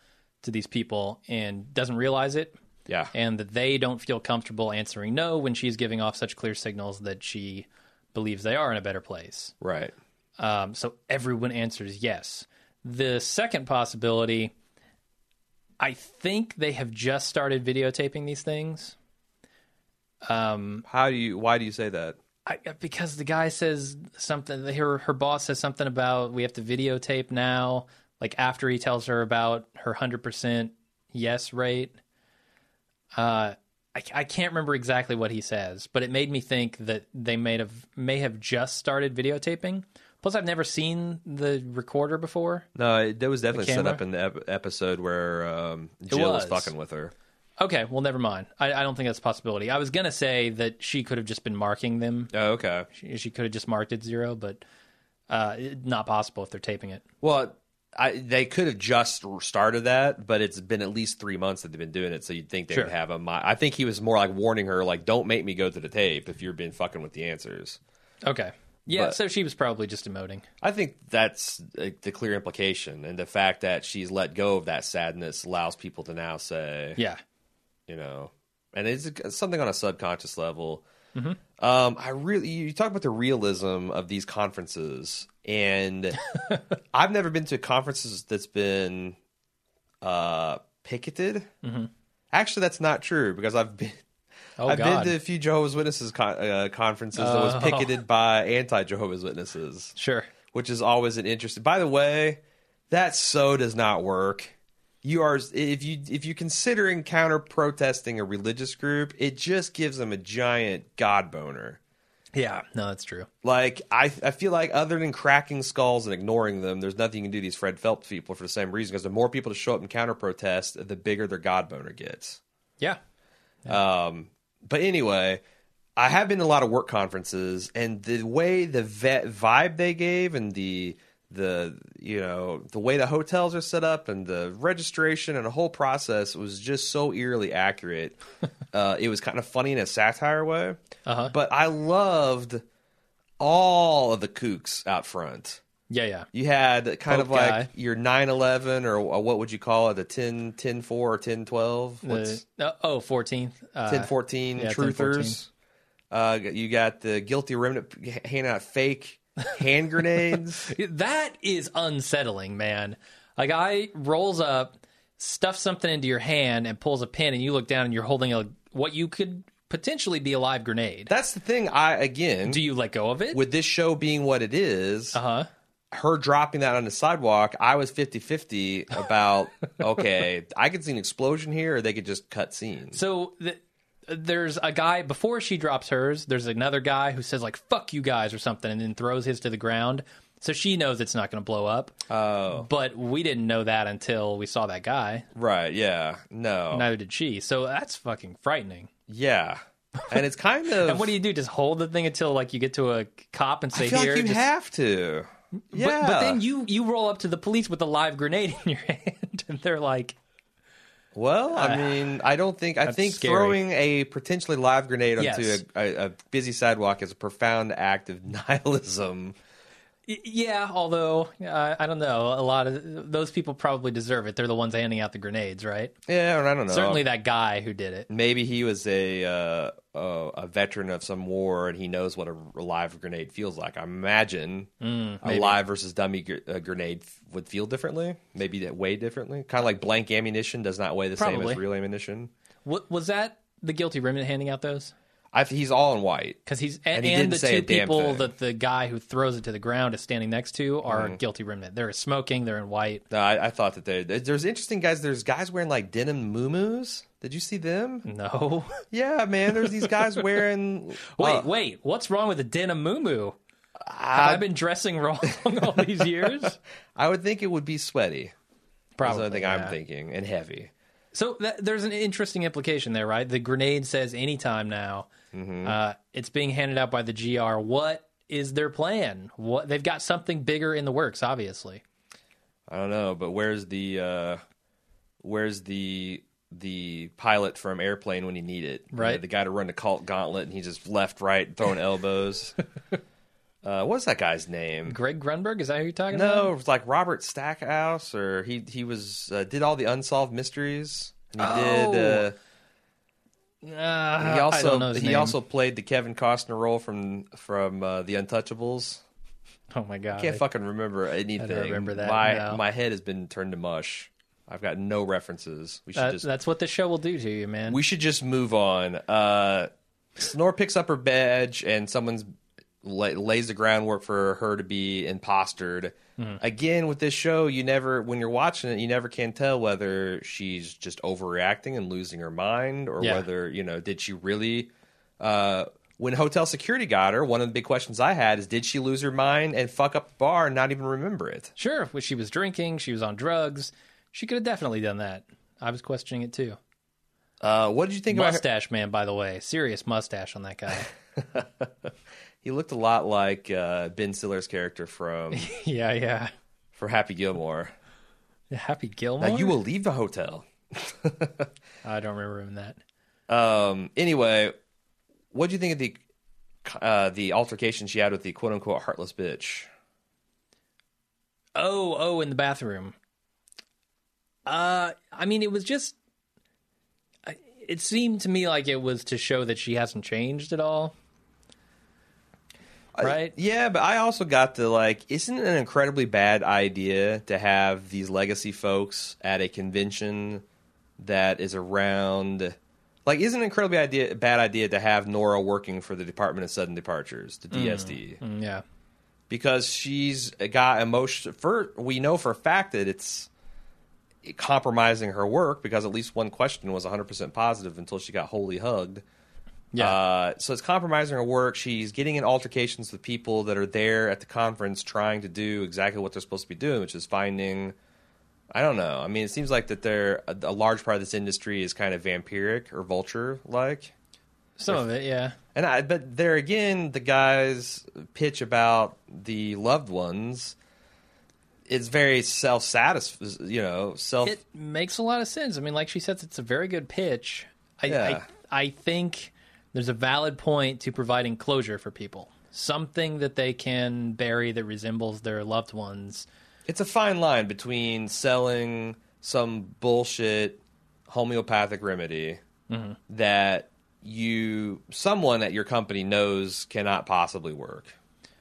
Speaker 1: to these people and doesn't realize it,
Speaker 2: Yeah.
Speaker 1: and that they don't feel comfortable answering no when she's giving off such clear signals that she believes they are in a better place.
Speaker 2: right.
Speaker 1: Um, so everyone answers yes. The second possibility, I think they have just started videotaping these things. Um,
Speaker 2: How do you why do you say that?
Speaker 1: I, because the guy says something, her her boss says something about we have to videotape now. Like after he tells her about her hundred percent yes rate. Uh, I, I can't remember exactly what he says, but it made me think that they may have may have just started videotaping. Plus, I've never seen the recorder before.
Speaker 2: No, that was definitely set up in the ep- episode where um, Jill was.
Speaker 1: was.
Speaker 2: fucking with her.
Speaker 1: Okay, well, never mind. I, I don't think that's a possibility. I was gonna say that she could have just been marking them.
Speaker 2: Oh, okay.
Speaker 1: She, she could have just marked it zero, but uh, not possible if they're taping it.
Speaker 2: Well, I, they could have just started that, but it's been at least three months that they've been doing it, so you'd think they
Speaker 1: Sure.
Speaker 2: would have a. I think he was more like warning her, like, "Don't make me go to the tape if you're been fucking with the answers."
Speaker 1: Okay. Yeah,
Speaker 2: But-
Speaker 1: so she was probably just emoting.
Speaker 2: I think that's the clear implication, and the fact that she's let go of that sadness allows people to now say,
Speaker 1: Yeah.
Speaker 2: you know, and it's something on a subconscious level.
Speaker 1: Mm-hmm.
Speaker 2: Um, I really, you talk about the realism of these conferences, and I've never been to conferences that's been uh, picketed. Actually, that's not true because I've been.
Speaker 1: Mm-hmm. Oh,
Speaker 2: I've
Speaker 1: God.
Speaker 2: been to a few Jehovah's Witnesses con- uh, conferences that was
Speaker 1: Oh.
Speaker 2: picketed by anti Jehovah's Witnesses
Speaker 1: Sure.
Speaker 2: which is always an interesting. By the way, that so does not work. You are if you if you're considering counter protesting a religious group, it just gives them a giant god boner.
Speaker 1: Yeah. No, that's true.
Speaker 2: Like I I feel like other than cracking skulls and ignoring them, there's nothing you can do to these Fred Phelps people for the same reason. Because the more people to show up and counter protest, the bigger their god boner gets.
Speaker 1: Yeah.
Speaker 2: Um, but anyway, I have been to a lot of work conferences, and the way the vet vibe they gave, and the the you know the way the hotels are set up, and the registration, and the whole process was just so eerily accurate. uh, it was kind of funny in a satire way,
Speaker 1: Uh-huh.
Speaker 2: but I loved all of the kooks out front.
Speaker 1: Yeah, yeah.
Speaker 2: You had kind
Speaker 1: Pope
Speaker 2: of like
Speaker 1: guy.
Speaker 2: your 911 or what would you call it, the 10 10 4 or 10 12? What's
Speaker 1: The, uh, oh, 14th. Uh,
Speaker 2: 10 14
Speaker 1: yeah, 10,
Speaker 2: truthers. Uh, you got the guilty remnant handing out fake hand grenades.
Speaker 1: That is unsettling, man. A guy rolls up, stuffs something into your hand, and pulls a pin, and you look down and you're holding a what you could potentially be a live grenade.
Speaker 2: That's the thing. I again
Speaker 1: Do you let go of it?
Speaker 2: with this show being what it is,
Speaker 1: Uh huh.
Speaker 2: her dropping that on the sidewalk, I was 50-50 about okay, I could see an explosion here, or they could just cut scenes.
Speaker 1: So th- there's a guy before she drops hers. There's another guy who says like "fuck you guys" or something, and then throws his to the ground. So she knows it's not going to blow up.
Speaker 2: Oh,
Speaker 1: But we didn't know that until we saw that guy.
Speaker 2: right, yeah, no,
Speaker 1: Neither did she. So that's fucking frightening.
Speaker 2: yeah, and it's kind of.
Speaker 1: And what do you do? Just hold the thing until like you get to a cop and say here.
Speaker 2: like you
Speaker 1: just-
Speaker 2: have to. Yeah,
Speaker 1: But, but then you you roll up to the police with a live grenade in your hand, and they're like,
Speaker 2: Well, I mean, I don't think I
Speaker 1: That's
Speaker 2: think
Speaker 1: scary.
Speaker 2: throwing a potentially live grenade onto
Speaker 1: Yes.
Speaker 2: a, a, a busy sidewalk is a profound act of nihilism.
Speaker 1: Yeah, although uh, I don't know, a lot of those people probably deserve it. They're the ones handing out the grenades, right?
Speaker 2: Yeah, I don't know.
Speaker 1: Certainly that guy who did it.
Speaker 2: maybe he was a uh, a, a veteran of some war and he knows what a live grenade feels like. I imagine a
Speaker 1: Mm, maybe.
Speaker 2: live versus dummy gr- uh, grenade f- would feel differently. Maybe that weigh differently. Kind of like blank ammunition does not weigh the same as real ammunition.
Speaker 1: What was that? The guilty remnant handing out those?
Speaker 2: I th- he's all in white.
Speaker 1: Because he's and,
Speaker 2: And
Speaker 1: and the two people that the guy who throws it to the ground is standing next to are
Speaker 2: Mm-hmm.
Speaker 1: guilty remnant. They're smoking. They're in white.
Speaker 2: No, I, I thought that they there's interesting guys. There's guys wearing like denim muumuus. Did you see them?
Speaker 1: No.
Speaker 2: Yeah, man. There's these guys wearing.
Speaker 1: Wait,
Speaker 2: uh,
Speaker 1: wait. What's wrong with the denim moo Have I been dressing wrong all these years?
Speaker 2: I would think it would be sweaty. That's
Speaker 1: Probably.
Speaker 2: the thing
Speaker 1: yeah.
Speaker 2: I'm thinking, and heavy.
Speaker 1: So that, there's an interesting implication there, right? The grenade says anytime now.
Speaker 2: Mm-hmm.
Speaker 1: Uh, it's being handed out by the GR. What is their plan? What they've got something bigger in the works, obviously.
Speaker 2: I don't know, but where's the uh where's the the pilot from Airplane when you need it? You know,
Speaker 1: Right.
Speaker 2: the guy to run the cult gauntlet, and he just left, right, throwing elbows. uh, what's that guy's name?
Speaker 1: Greg Grunberg, is that who you're talking about?
Speaker 2: No, it was like Robert Stackhouse, or he he was uh, did all the unsolved mysteries. And he
Speaker 1: Oh,
Speaker 2: did. Uh,
Speaker 1: Uh,
Speaker 2: he
Speaker 1: I
Speaker 2: also
Speaker 1: don't know his
Speaker 2: he
Speaker 1: name.
Speaker 2: also played the Kevin Costner role from from uh, the Untouchables.
Speaker 1: Oh my god!
Speaker 2: I can't fucking remember anything.
Speaker 1: I remember that,
Speaker 2: My
Speaker 1: no.
Speaker 2: my head has been turned to mush. I've got no references. We should
Speaker 1: That-
Speaker 2: just
Speaker 1: that's what the show will do to you, man.
Speaker 2: we should just move on. Uh, Snore picks up her badge, and someone's lays the groundwork for her to be impostered.
Speaker 1: Hmm.
Speaker 2: Again, with this show, you never, when you're watching it, you never can tell whether she's just overreacting and losing her mind, or
Speaker 1: Yeah.
Speaker 2: whether you know, did she really? Uh, when hotel security got her, one of the big questions I had is, did she lose her mind and fuck up the bar and not even remember it?
Speaker 1: sure, when she was drinking, she was on drugs. She could have definitely done that. I was questioning it too.
Speaker 2: Uh, what did you think about her?
Speaker 1: Mustache man, by the way, serious mustache on that guy.
Speaker 2: He looked a lot like uh, Ben Stiller's character from
Speaker 1: yeah, yeah.
Speaker 2: for Happy Gilmore.
Speaker 1: Happy Gilmore.
Speaker 2: Now you will leave the hotel.
Speaker 1: I don't remember him that.
Speaker 2: Um. Anyway, what do you think of the uh, the altercation she had with the quote unquote heartless bitch?
Speaker 1: Oh, oh, in the bathroom. Uh, I mean, it was just. It seemed to me like it was to show that she hasn't changed at all. Right?
Speaker 2: Yeah, but I also got the like, isn't it an incredibly bad idea to have these legacy folks at a convention that is around? Like, isn't it an incredibly idea bad idea to have Nora working for the Department of Sudden Departures, the DSD?
Speaker 1: Mm, yeah.
Speaker 2: because she's got emotion. For we know for a fact that it's compromising her work because at least one question was 100% positive until she got wholly hugged.
Speaker 1: Yeah.
Speaker 2: Uh, so it's compromising her work. She's getting in altercations with people that are there at the conference trying to do exactly what they're supposed to be doing, which is finding. I don't know. I mean, it seems like that they're a, a large part of this industry is kind of vampiric or vulture like.
Speaker 1: Some of it, yeah.
Speaker 2: And I, but there again, the guys pitch about the loved ones. It's very self satisfied, you know, self.
Speaker 1: It makes a lot of sense. I mean, like she says, it's a very good pitch. I,
Speaker 2: Yeah.
Speaker 1: I, I think there's a valid point to providing closure for people. Something that they can bury that resembles their loved ones.
Speaker 2: It's a fine line between selling some bullshit homeopathic remedy
Speaker 1: Mm-hmm.
Speaker 2: that you someone at your company knows cannot possibly work,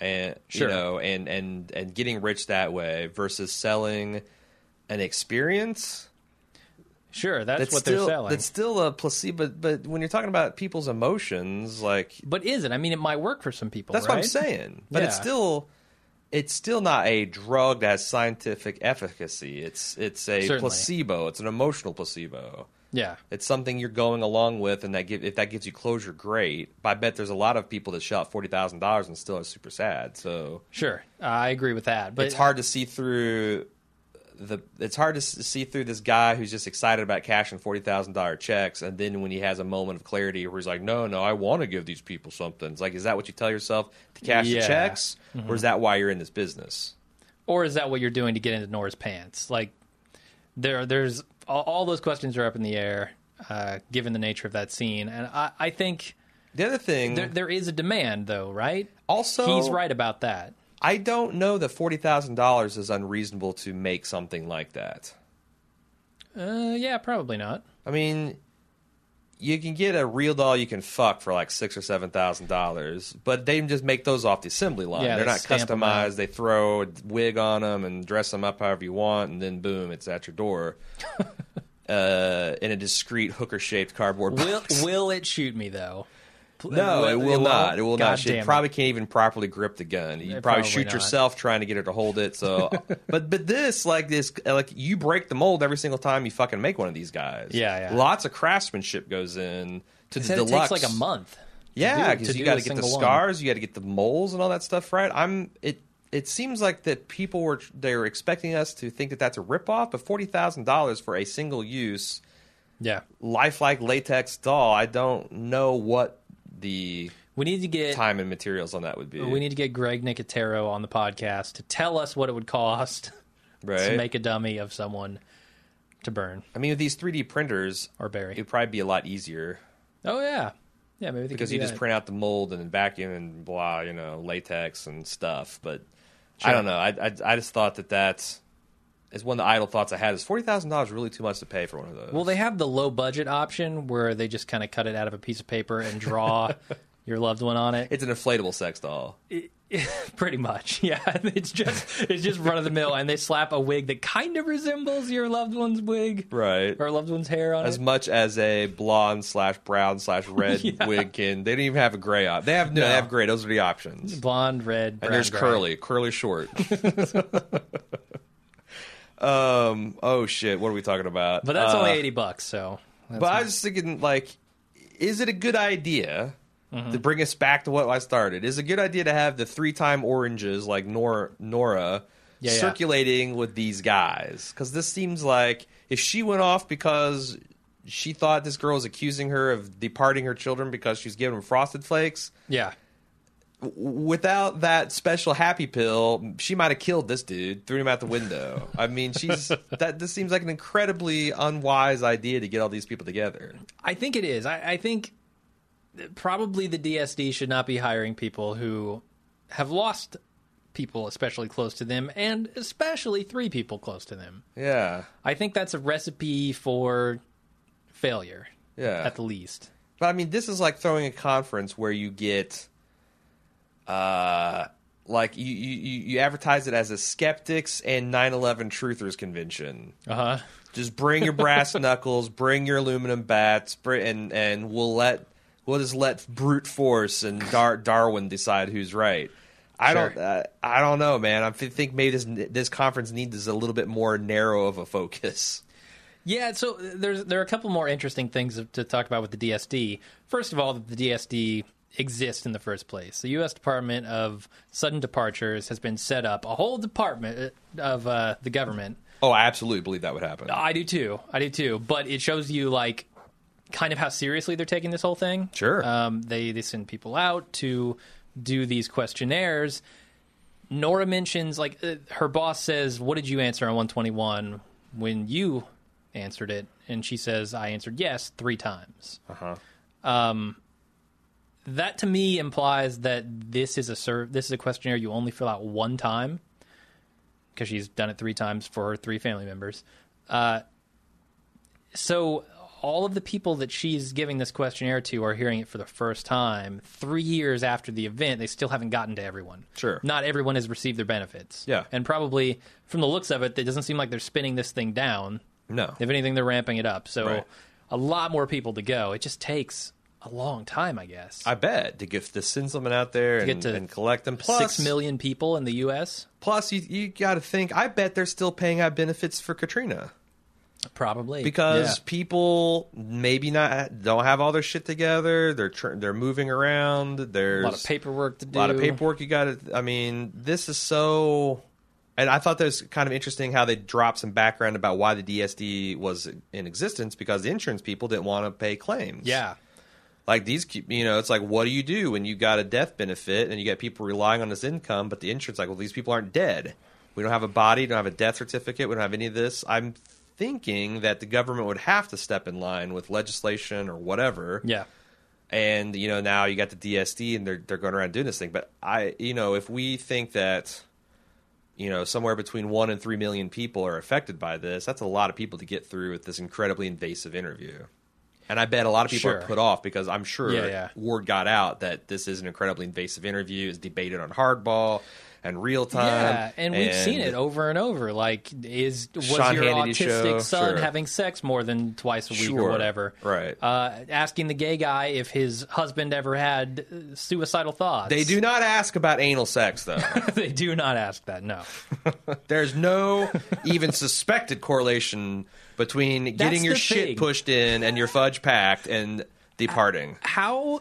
Speaker 2: and
Speaker 1: Sure.
Speaker 2: you know, and and and getting rich that way versus selling an experience
Speaker 1: Sure, that's,
Speaker 2: that's
Speaker 1: what
Speaker 2: still
Speaker 1: they're selling.
Speaker 2: that's still a placebo. But when you're talking about people's emotions, like
Speaker 1: But is it? I mean, it might work for some people.
Speaker 2: that's what I'm saying. But it's still it's still not a drug that has scientific efficacy. It's it's a
Speaker 1: Certainly.
Speaker 2: placebo. It's an emotional placebo.
Speaker 1: Yeah,
Speaker 2: It's something you're going along with, and that give if that gives you closure, great. But I bet there's a lot of people that shell out forty thousand dollars and still are super sad. So
Speaker 1: sure. I agree with that. But
Speaker 2: it's hard to see through the. It's hard to see through this guy who's just excited about cashing forty thousand dollar checks, and then when he has a moment of clarity where he's like, "No, no, I want to give these people something." It's like, is that what you tell yourself to cash
Speaker 1: Yeah.
Speaker 2: the checks, or is that why you're in this business?
Speaker 1: or is that what you're doing to get into Nora's pants? Like, there, there's all, all those questions are up in the air, uh, given the nature of that scene, and I, I think
Speaker 2: The other thing,
Speaker 1: there, there is a demand, though, right?
Speaker 2: also,
Speaker 1: He's right about that.
Speaker 2: I don't know that forty thousand dollars is unreasonable to make something like that.
Speaker 1: Uh, yeah, probably not.
Speaker 2: I mean, you can get a real doll you can fuck for like six or seven thousand dollars, but they just make those off the assembly line.
Speaker 1: Yeah,
Speaker 2: They're
Speaker 1: they
Speaker 2: not
Speaker 1: stamp 'em out.
Speaker 2: customized. They throw a wig on them and dress them up however you want, and then boom, it's at your door. uh, in a discreet hooker-shaped cardboard
Speaker 1: Will
Speaker 2: box.
Speaker 1: will it shoot me though?
Speaker 2: No, it will not. It will
Speaker 1: God
Speaker 2: not. She probably can't even properly grip the gun. You probably,
Speaker 1: probably
Speaker 2: shoot
Speaker 1: not.
Speaker 2: yourself trying to get her to hold it. So, but but this like this like you break the mold every single time you fucking make one of these guys.
Speaker 1: Yeah, yeah.
Speaker 2: Lots of craftsmanship goes in to
Speaker 1: It
Speaker 2: the
Speaker 1: said it
Speaker 2: deluxe.
Speaker 1: takes like a month.
Speaker 2: Yeah, because you
Speaker 1: do
Speaker 2: got to get the
Speaker 1: single one.
Speaker 2: scars, you got to get the moles and all that stuff right. I'm it. It seems like that people were they're expecting us to think that that's a ripoff, but forty thousand dollars for a single use
Speaker 1: Yeah,
Speaker 2: lifelike latex doll. I don't know what the
Speaker 1: we need to get
Speaker 2: time and materials on that would be.
Speaker 1: we need to get Greg Nicotero on the podcast to tell us what it would cost
Speaker 2: right.
Speaker 1: to make a dummy of someone to burn
Speaker 2: I mean, with these 3D printers,
Speaker 1: or bury.
Speaker 2: it'd probably be a lot easier
Speaker 1: oh yeah, yeah. Maybe they
Speaker 2: because you
Speaker 1: do
Speaker 2: just print out the mold and then vacuum and blah, you know, latex and stuff. But
Speaker 1: Sure.
Speaker 2: I don't know. I, I I just thought that that is one of the idle thoughts I had. Is forty thousand dollars really too much to pay for one of those?
Speaker 1: Well, they have the low budget option where they just kind of cut it out of a piece of paper and draw your loved one on it.
Speaker 2: it's an inflatable sex doll.
Speaker 1: Pretty much, yeah. It's just it's just run of the mill, and they slap a wig that kind of resembles your loved one's wig
Speaker 2: Right.
Speaker 1: or loved one's hair on it.
Speaker 2: As
Speaker 1: it.
Speaker 2: much as a blonde slash brown slash red
Speaker 1: Yeah.
Speaker 2: wig can, they don't even have a gray op. They have no,
Speaker 1: No.
Speaker 2: they have gray. Those are the options.
Speaker 1: Blonde, red,
Speaker 2: And there's
Speaker 1: gray.
Speaker 2: curly, curly short. Um. Oh shit. What are we talking about?
Speaker 1: but that's
Speaker 2: Uh,
Speaker 1: only eighty bucks. So, that's
Speaker 2: But I was thinking, like, is it a good idea
Speaker 1: Mm-hmm.
Speaker 2: to bring us back to what I started? Is it a good idea to have the three-time oranges like Nora, Nora
Speaker 1: Yeah, yeah.
Speaker 2: circulating with these guys? Because this seems like if she went off because she thought this girl was accusing her of departing her children because she's giving them frosted flakes.
Speaker 1: yeah,
Speaker 2: Without that special happy pill, she might have killed this dude, threw him out the window. I mean, she's that. This seems like an incredibly unwise idea to get all these people together.
Speaker 1: I think it is. I, I think probably the DSD should not be hiring people who have lost people, especially close to them, and especially three people close to them.
Speaker 2: Yeah,
Speaker 1: I think that's a recipe for failure,
Speaker 2: yeah.
Speaker 1: at the least.
Speaker 2: But I mean, this is like throwing a conference where you get, uh, like you you you advertise it as a skeptics and 9/11 truthers convention.
Speaker 1: Uh huh.
Speaker 2: Just bring your brass knuckles, bring your aluminum bats, and and we'll let we'll just let brute force and Dar- Darwin decide who's right. I
Speaker 1: Sure.
Speaker 2: don't uh, I don't know, man. i think maybe this this conference needs a little bit more narrow of a focus.
Speaker 1: Yeah, so there's there are a couple more interesting things to talk about with the DSD. First of all, that the DSD exists in the first place. The U.S. Department of Sudden Departures has been set up, a whole department of uh, the government.
Speaker 2: Oh, I absolutely believe that would happen.
Speaker 1: I do too. I do too. But it shows you like kind of how seriously they're taking this whole thing.
Speaker 2: Sure.
Speaker 1: Um, they they send people out to do these questionnaires. Nora mentions like uh, her boss says, "What did you answer on 121 when you answered it?" And she says, "I answered yes three times."
Speaker 2: Uh-huh.
Speaker 1: Um, that to me implies that this is a serv- this is a questionnaire you only fill out one time because she's done it three times for her three family members. Uh, so all of the people that she's giving this questionnaire to are hearing it for the first time. Three years after the event, they still haven't gotten to everyone.
Speaker 2: Sure.
Speaker 1: Not everyone has received their benefits.
Speaker 2: Yeah.
Speaker 1: And probably from the looks of it, it doesn't seem like they're spinning this thing down.
Speaker 2: No.
Speaker 1: If anything, they're ramping it up. So
Speaker 2: Right.
Speaker 1: a lot more people to go. It just takes a long time, I guess.
Speaker 2: I bet to get to send someone out there and,
Speaker 1: get to
Speaker 2: and collect them. Plus,
Speaker 1: Six million people in the U.S.
Speaker 2: Plus, you you got to think. I bet they're still paying out benefits for Katrina
Speaker 1: Probably
Speaker 2: because
Speaker 1: Yeah.
Speaker 2: people maybe not don't have all their shit together. They're tr- they're moving around. There's
Speaker 1: a lot of paperwork to do.
Speaker 2: a lot of paperwork you got to. I mean, this is so. And I thought that was kind of interesting how they dropped some background about why the DSD was in existence because the insurance people didn't want to pay claims.
Speaker 1: Yeah.
Speaker 2: Like these you know it's like what do you do when you got a death benefit and you got people relying on this income but the insurance like well these people aren't dead. We don't have a body don't have a death certificate we don't have any of this. I'm thinking that the government would have to step in line with legislation or whatever.
Speaker 1: Yeah.
Speaker 2: and you know now you got the dsd and they're, they're going around doing this thing. But i you know if we think that you know somewhere between one and three million people are affected by this that's a lot of people to get through with this incredibly invasive interview and i bet a lot of people
Speaker 1: Sure.
Speaker 2: are put off because i'm sure
Speaker 1: Yeah, yeah.
Speaker 2: word got out that this is an incredibly invasive interview is debated on hardball and real time.
Speaker 1: Yeah, and we've seen it over and over. Like, is was
Speaker 2: Sean
Speaker 1: your
Speaker 2: Hannity
Speaker 1: autistic
Speaker 2: show,
Speaker 1: son
Speaker 2: sure.
Speaker 1: having sex more than twice a week or whatever?
Speaker 2: right.
Speaker 1: Uh, asking the gay guy if his husband ever had suicidal thoughts.
Speaker 2: They do not ask about anal sex though.
Speaker 1: they do not ask that. No.
Speaker 2: There's no even suspected correlation between getting your shit
Speaker 1: thing.
Speaker 2: pushed in and your fudge packed and departing.
Speaker 1: How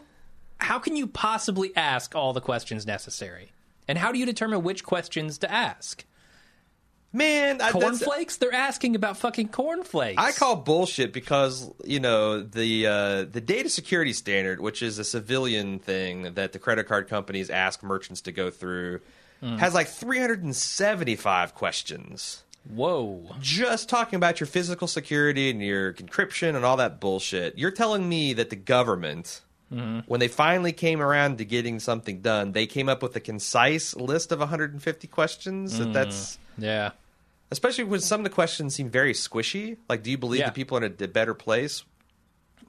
Speaker 1: how can you possibly ask all the questions necessary? And how do you determine which questions to ask?
Speaker 2: Man,
Speaker 1: Cornflakes? They're asking about fucking cornflakes.
Speaker 2: I call bullshit because you know the uh, the data security standard, which is a civilian thing that the credit card companies ask merchants to go through,
Speaker 1: Hmm.
Speaker 2: has like 375 questions.
Speaker 1: Whoa.
Speaker 2: Just talking about your physical security and your encryption and all that bullshit. You're telling me that the government,
Speaker 1: Mm-hmm.
Speaker 2: when they finally came around to getting something done, they came up with a concise list of 150 questions.
Speaker 1: Mm.
Speaker 2: That that's
Speaker 1: Yeah.
Speaker 2: especially when some of the questions seem very squishy. Like, do you believe
Speaker 1: Yeah.
Speaker 2: that people are in a better place?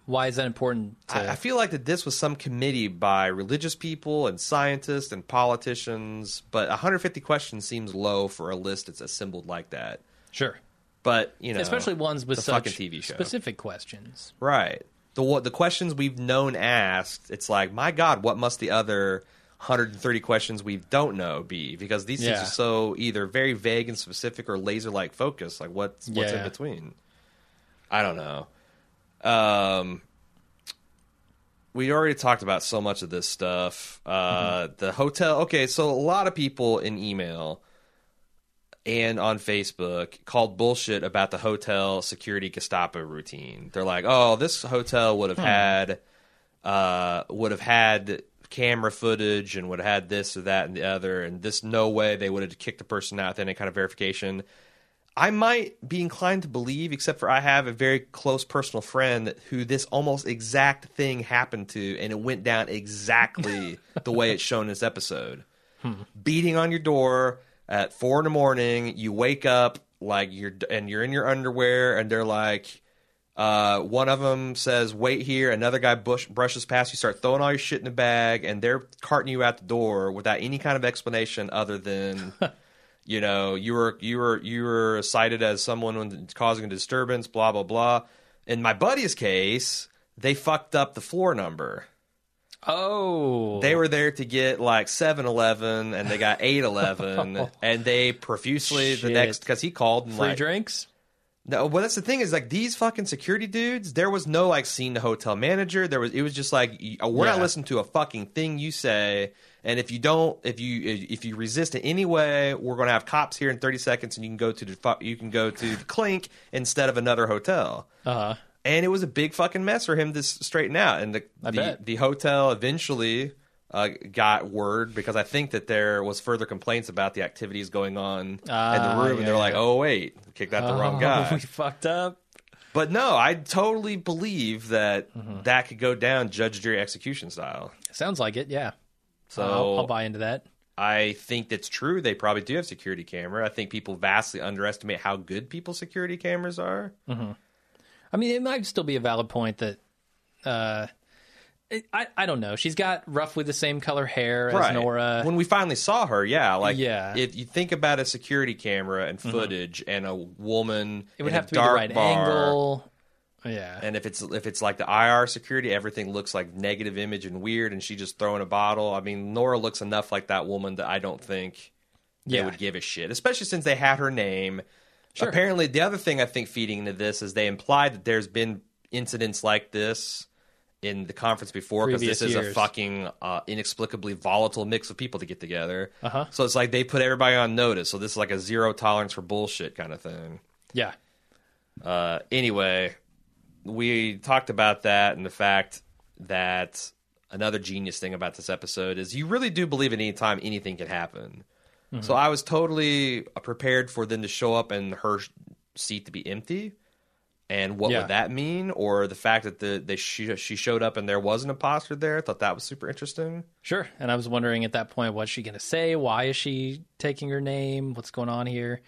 Speaker 1: Why is that important to
Speaker 2: I, I feel like that this was some committee by religious people and scientists and politicians, but 150 questions seems low for a list that's assembled like that.
Speaker 1: Sure.
Speaker 2: But you know,
Speaker 1: Especially ones with such
Speaker 2: TV show,
Speaker 1: specific questions.
Speaker 2: right? The the questions we've known asked, it's like, my God, what must the other 130 questions we don't know be? Because these
Speaker 1: Yeah.
Speaker 2: things are so either very vague and specific or laser like focused. Like what's what's in between? I don't know. Um, we already talked about so much of this stuff. Uh, The hotel. Okay, so a lot of people in email and on Facebook called bullshit about the hotel security Gestapo routine. They're like, "Oh, this hotel would have had uh, would have had camera footage and would have had this or that and the other, and this no way they would have kicked the person out with any kind of verification." I might be inclined to believe, except for I have a very close personal friend who this almost exact thing happened to, and it went down exactly the way it's shown in this episode. Beating on your door at four in the morning, you wake up like you're and you're in your underwear, and they're like, uh, one of them says, "Wait here." Another guy bush, brushes past you, start throwing all your shit in the bag, and they're carting you out the door without any kind of explanation other than you know you were you were you were cited as someone when causing a disturbance blah blah blah in my buddy's case they fucked up the floor number
Speaker 1: Oh.
Speaker 2: they were there to get like 7-eleven and they got 8-11 and they profusely the next because he called and
Speaker 1: free
Speaker 2: like
Speaker 1: drinks?
Speaker 2: No well that's the thing is like these fucking security dudes there was no like seeing the hotel manager. There was it was just like uh, we're not listening to a fucking thing you say. And if you don't if you if you resist in any way we're going to have cops here in 30 seconds and you can go to the you can go to the clink instead of another hotel.
Speaker 1: Uh-huh.
Speaker 2: and it was a big fucking mess for him to straighten out. And the the, the hotel eventually uh, got word because I think that there was further complaints about the activities going on in the
Speaker 1: Ah,
Speaker 2: room,
Speaker 1: yeah,
Speaker 2: and they're like, "Oh wait, kicked out the wrong
Speaker 1: Oh,
Speaker 2: guy."
Speaker 1: we fucked up.
Speaker 2: But no, I totally believe that
Speaker 1: Mm-hmm.
Speaker 2: that could go down judge jury execution style.
Speaker 1: Sounds like it, yeah.
Speaker 2: So
Speaker 1: I'll, I'll buy into that.
Speaker 2: I think that's true. They probably do have security camera. I think people vastly underestimate how good people's security cameras are.
Speaker 1: I mean, it might still be a valid point that uh, I I don't know. She's got roughly the same color hair as Nora.
Speaker 2: When we finally saw her, yeah, like
Speaker 1: Yeah. Mm-hmm.
Speaker 2: if you think about a security camera and footage and a woman,
Speaker 1: it would have to be the right
Speaker 2: bar,
Speaker 1: angle. Yeah.
Speaker 2: And if it's if it's like the IR security, everything looks like negative image and weird, and she just throwing a bottle. I mean, Nora looks enough like that woman that I don't think they
Speaker 1: Yeah.
Speaker 2: would give a shit, especially since they had her name.
Speaker 1: Sure.
Speaker 2: Apparently, the other thing I think feeding into this is they implied that there's been incidents like this in the conference before because this
Speaker 1: Previous
Speaker 2: is a fucking uh, inexplicably volatile mix of people to get together.
Speaker 1: Uh-huh.
Speaker 2: So it's like they put everybody on notice. So this is like a zero tolerance for bullshit kind of thing.
Speaker 1: yeah.
Speaker 2: Uh, anyway, we talked about that and the fact that another genius thing about this episode is you really do believe at any time anything can happen. So I was totally prepared for them to show up and her seat to be empty. And what
Speaker 1: Yeah.
Speaker 2: would that mean? Or the fact that the they she, she showed up and there was an imposter there. I thought that was super interesting.
Speaker 1: Sure. And I was wondering at that point, what's she going to say? Why is she taking her name? What's going on here?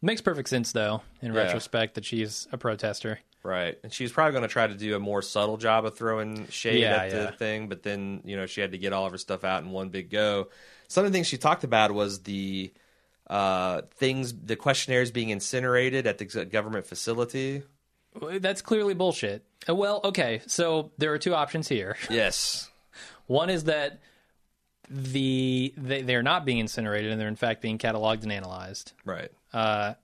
Speaker 1: Makes perfect sense, though, in
Speaker 2: Yeah.
Speaker 1: retrospect, that she's a protester.
Speaker 2: Right. And she was probably going to try to do a more subtle job of throwing shade
Speaker 1: Yeah,
Speaker 2: at the thing, but then, you know, she had to get all of her stuff out in one big go. Some of the things she talked about was the uh, things, the questionnaires being incinerated at the government facility.
Speaker 1: That's clearly bullshit. Uh, Well, okay, so there are two options here.
Speaker 2: Yes.
Speaker 1: One is that the they, they're not being incinerated and they're in fact being cataloged and analyzed.
Speaker 2: Right.
Speaker 1: Uh,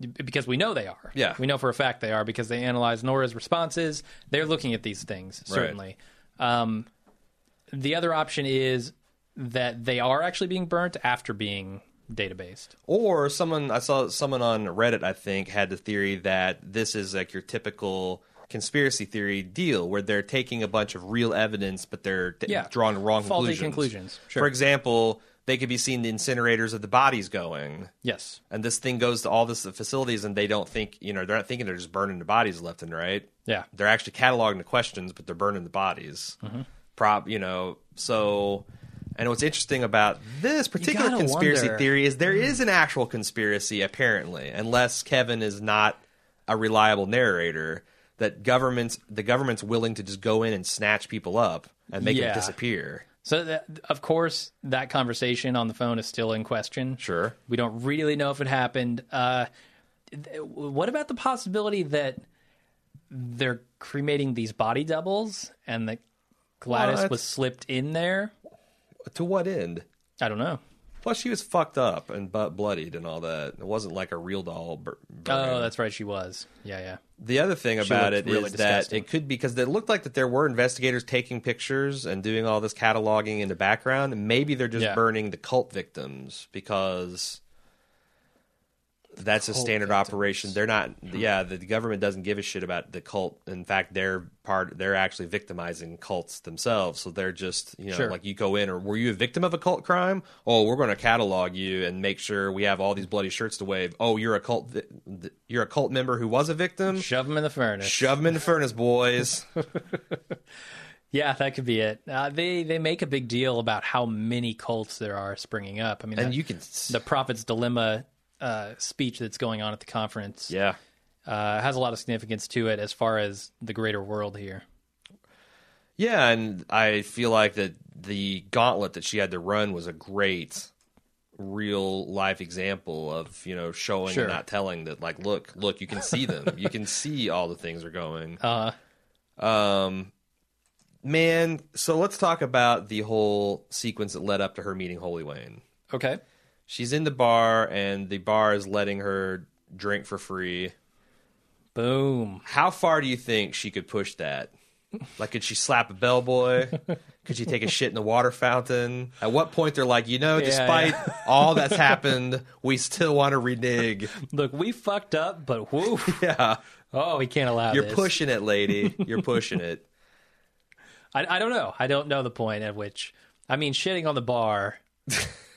Speaker 1: because we know they are.
Speaker 2: Yeah.
Speaker 1: We know for a fact they are because they analyze Nora's responses. They're looking at these things, certainly. Um, the other option is that they are actually being burnt after being databased.
Speaker 2: Or someone, I saw someone on Reddit, I think, had the theory that this is like your typical conspiracy theory deal where they're taking a bunch of real evidence, but they're t-
Speaker 1: Yeah.
Speaker 2: drawing wrong
Speaker 1: Faulty
Speaker 2: conclusions.
Speaker 1: conclusions. Sure.
Speaker 2: For example, they could be seeing the incinerators of the bodies going.
Speaker 1: Yes.
Speaker 2: and this thing goes to all this facilities and they don't think you know they're not thinking they're just burning the bodies left and right
Speaker 1: Yeah.
Speaker 2: they're actually cataloging the questions but they're burning the bodies
Speaker 1: Mm-hmm.
Speaker 2: prop you know so and what's interesting about this particular conspiracy
Speaker 1: wonder.
Speaker 2: theory is there is an actual conspiracy apparently unless kevin is not a reliable narrator that governments the government's willing to just go in and snatch people up and make
Speaker 1: Yeah.
Speaker 2: them disappear
Speaker 1: So, that, of course, that conversation on the phone is still in question.
Speaker 2: sure
Speaker 1: We don't really know if it happened. Uh, th- what about the possibility that they're cremating these body doubles and that Gladys
Speaker 2: What?
Speaker 1: was slipped in there?
Speaker 2: To what end
Speaker 1: I don't know.
Speaker 2: Plus, she was fucked up and butt bloodied and all that. It wasn't like a real doll. Bur-.
Speaker 1: Oh, that's right. She was. Yeah, yeah.
Speaker 2: the other thing about it
Speaker 1: looked
Speaker 2: is
Speaker 1: really
Speaker 2: that
Speaker 1: disgusting.
Speaker 2: it could be because it looked like that there were investigators taking pictures and doing all this cataloging in the background. Maybe they're just
Speaker 1: Yeah.
Speaker 2: burning the cult victims because that's a standard operation. They're not. Yeah, the government doesn't give a shit about the cult. In fact, they're part. They're actually victimizing cults themselves. So they're just you know
Speaker 1: Sure.
Speaker 2: like you go in or were you a victim of a cult crime? Oh, we're going to catalog you and make sure we have all these bloody shirts to wave. Oh, you're a cult. You're a cult member who was a victim.
Speaker 1: Shove them in the furnace.
Speaker 2: Shove them in the furnace, boys.
Speaker 1: yeah, that could be it. Uh, they they make a big deal about how many cults there are springing up. I mean,
Speaker 2: and
Speaker 1: that-
Speaker 2: you can.
Speaker 1: the prophet's dilemma uh, speech that's going on at the conference
Speaker 2: yeah.
Speaker 1: uh, has a lot of significance to it as far as the greater world here.
Speaker 2: Yeah, and I feel like that the gauntlet that she had to run was a great real life example of, you know, showing
Speaker 1: Sure.
Speaker 2: and not telling that like look, look, you can see them. you can see all the things are going.
Speaker 1: Uh,
Speaker 2: Um man, so let's talk about the whole sequence that led up to her meeting Holy Wayne.
Speaker 1: okay.
Speaker 2: She's in the bar and the bar is letting her drink for free.
Speaker 1: Boom.
Speaker 2: How far do you think she could push that? Like, could she slap a bellboy? could she take a shit in the water fountain? At what point they're like, you know,
Speaker 1: Yeah,
Speaker 2: despite
Speaker 1: yeah.
Speaker 2: all that's happened, we still want to renege.
Speaker 1: Look, we fucked up, but whoo.
Speaker 2: Yeah,
Speaker 1: Oh, we can't allow
Speaker 2: you're
Speaker 1: this.
Speaker 2: pushing it, lady. You're pushing it.
Speaker 1: I, I don't know. I don't know the point at which. I mean, shitting on the bar,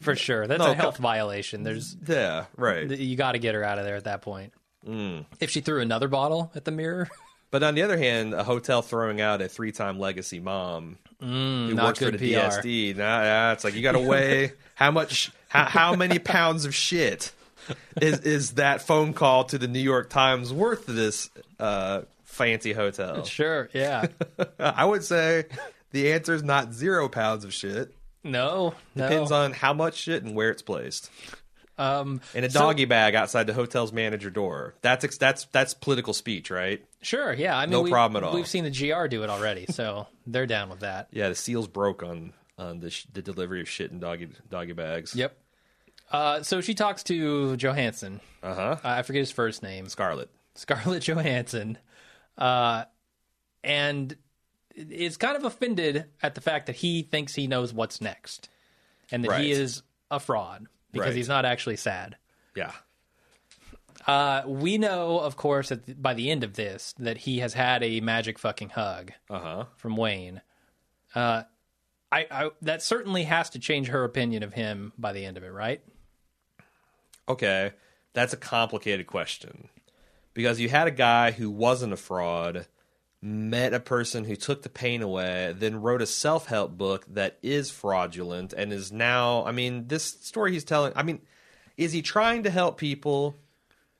Speaker 1: for sure. That's
Speaker 2: No,
Speaker 1: a health violation. There's
Speaker 2: Yeah, right.
Speaker 1: you got to get her out of there at that point.
Speaker 2: Mm.
Speaker 1: If she threw another bottle at the mirror,
Speaker 2: But on the other hand, a hotel throwing out a three-time legacy mom who
Speaker 1: Mm, not
Speaker 2: works for the
Speaker 1: PR.
Speaker 2: DSD, nah, nah, it's like you got to weigh how much, how, how many pounds of shit is is that phone call to the New York Times worth this uh, fancy hotel?
Speaker 1: Sure, yeah.
Speaker 2: I would say the answer is not zero pounds of shit.
Speaker 1: No, no.
Speaker 2: Depends on how much shit and where it's placed.
Speaker 1: um,
Speaker 2: In a
Speaker 1: so-
Speaker 2: doggy bag outside the hotel's manager door. That's that's that's political speech, right?
Speaker 1: Sure, yeah. I mean,
Speaker 2: No
Speaker 1: we,
Speaker 2: problem at all.
Speaker 1: We've seen the GR do it already, so they're down with that.
Speaker 2: Yeah, the seals broke on on the sh- the delivery of shit in doggy doggy bags.
Speaker 1: Yep. Uh, so she talks to Johansson.
Speaker 2: Uh huh.
Speaker 1: I forget his first name.
Speaker 2: Scarlet.
Speaker 1: Scarlett Johansson, uh, and is kind of offended at the fact that he thinks he knows what's next, and that he is a fraud because
Speaker 2: Right.
Speaker 1: he's not actually sad.
Speaker 2: Yeah.
Speaker 1: Uh, we know, of course, at the, by the end of this, that he has had a magic fucking hug
Speaker 2: Uh huh.
Speaker 1: from Wayne. Uh, I, I that certainly has to change her opinion of him by the end of it, right?
Speaker 2: Okay, that's a complicated question because you had a guy who wasn't a fraud, met a person who took the pain away, then wrote a self help book that is fraudulent and is now. I mean, this story he's telling. I mean, is he trying to help people?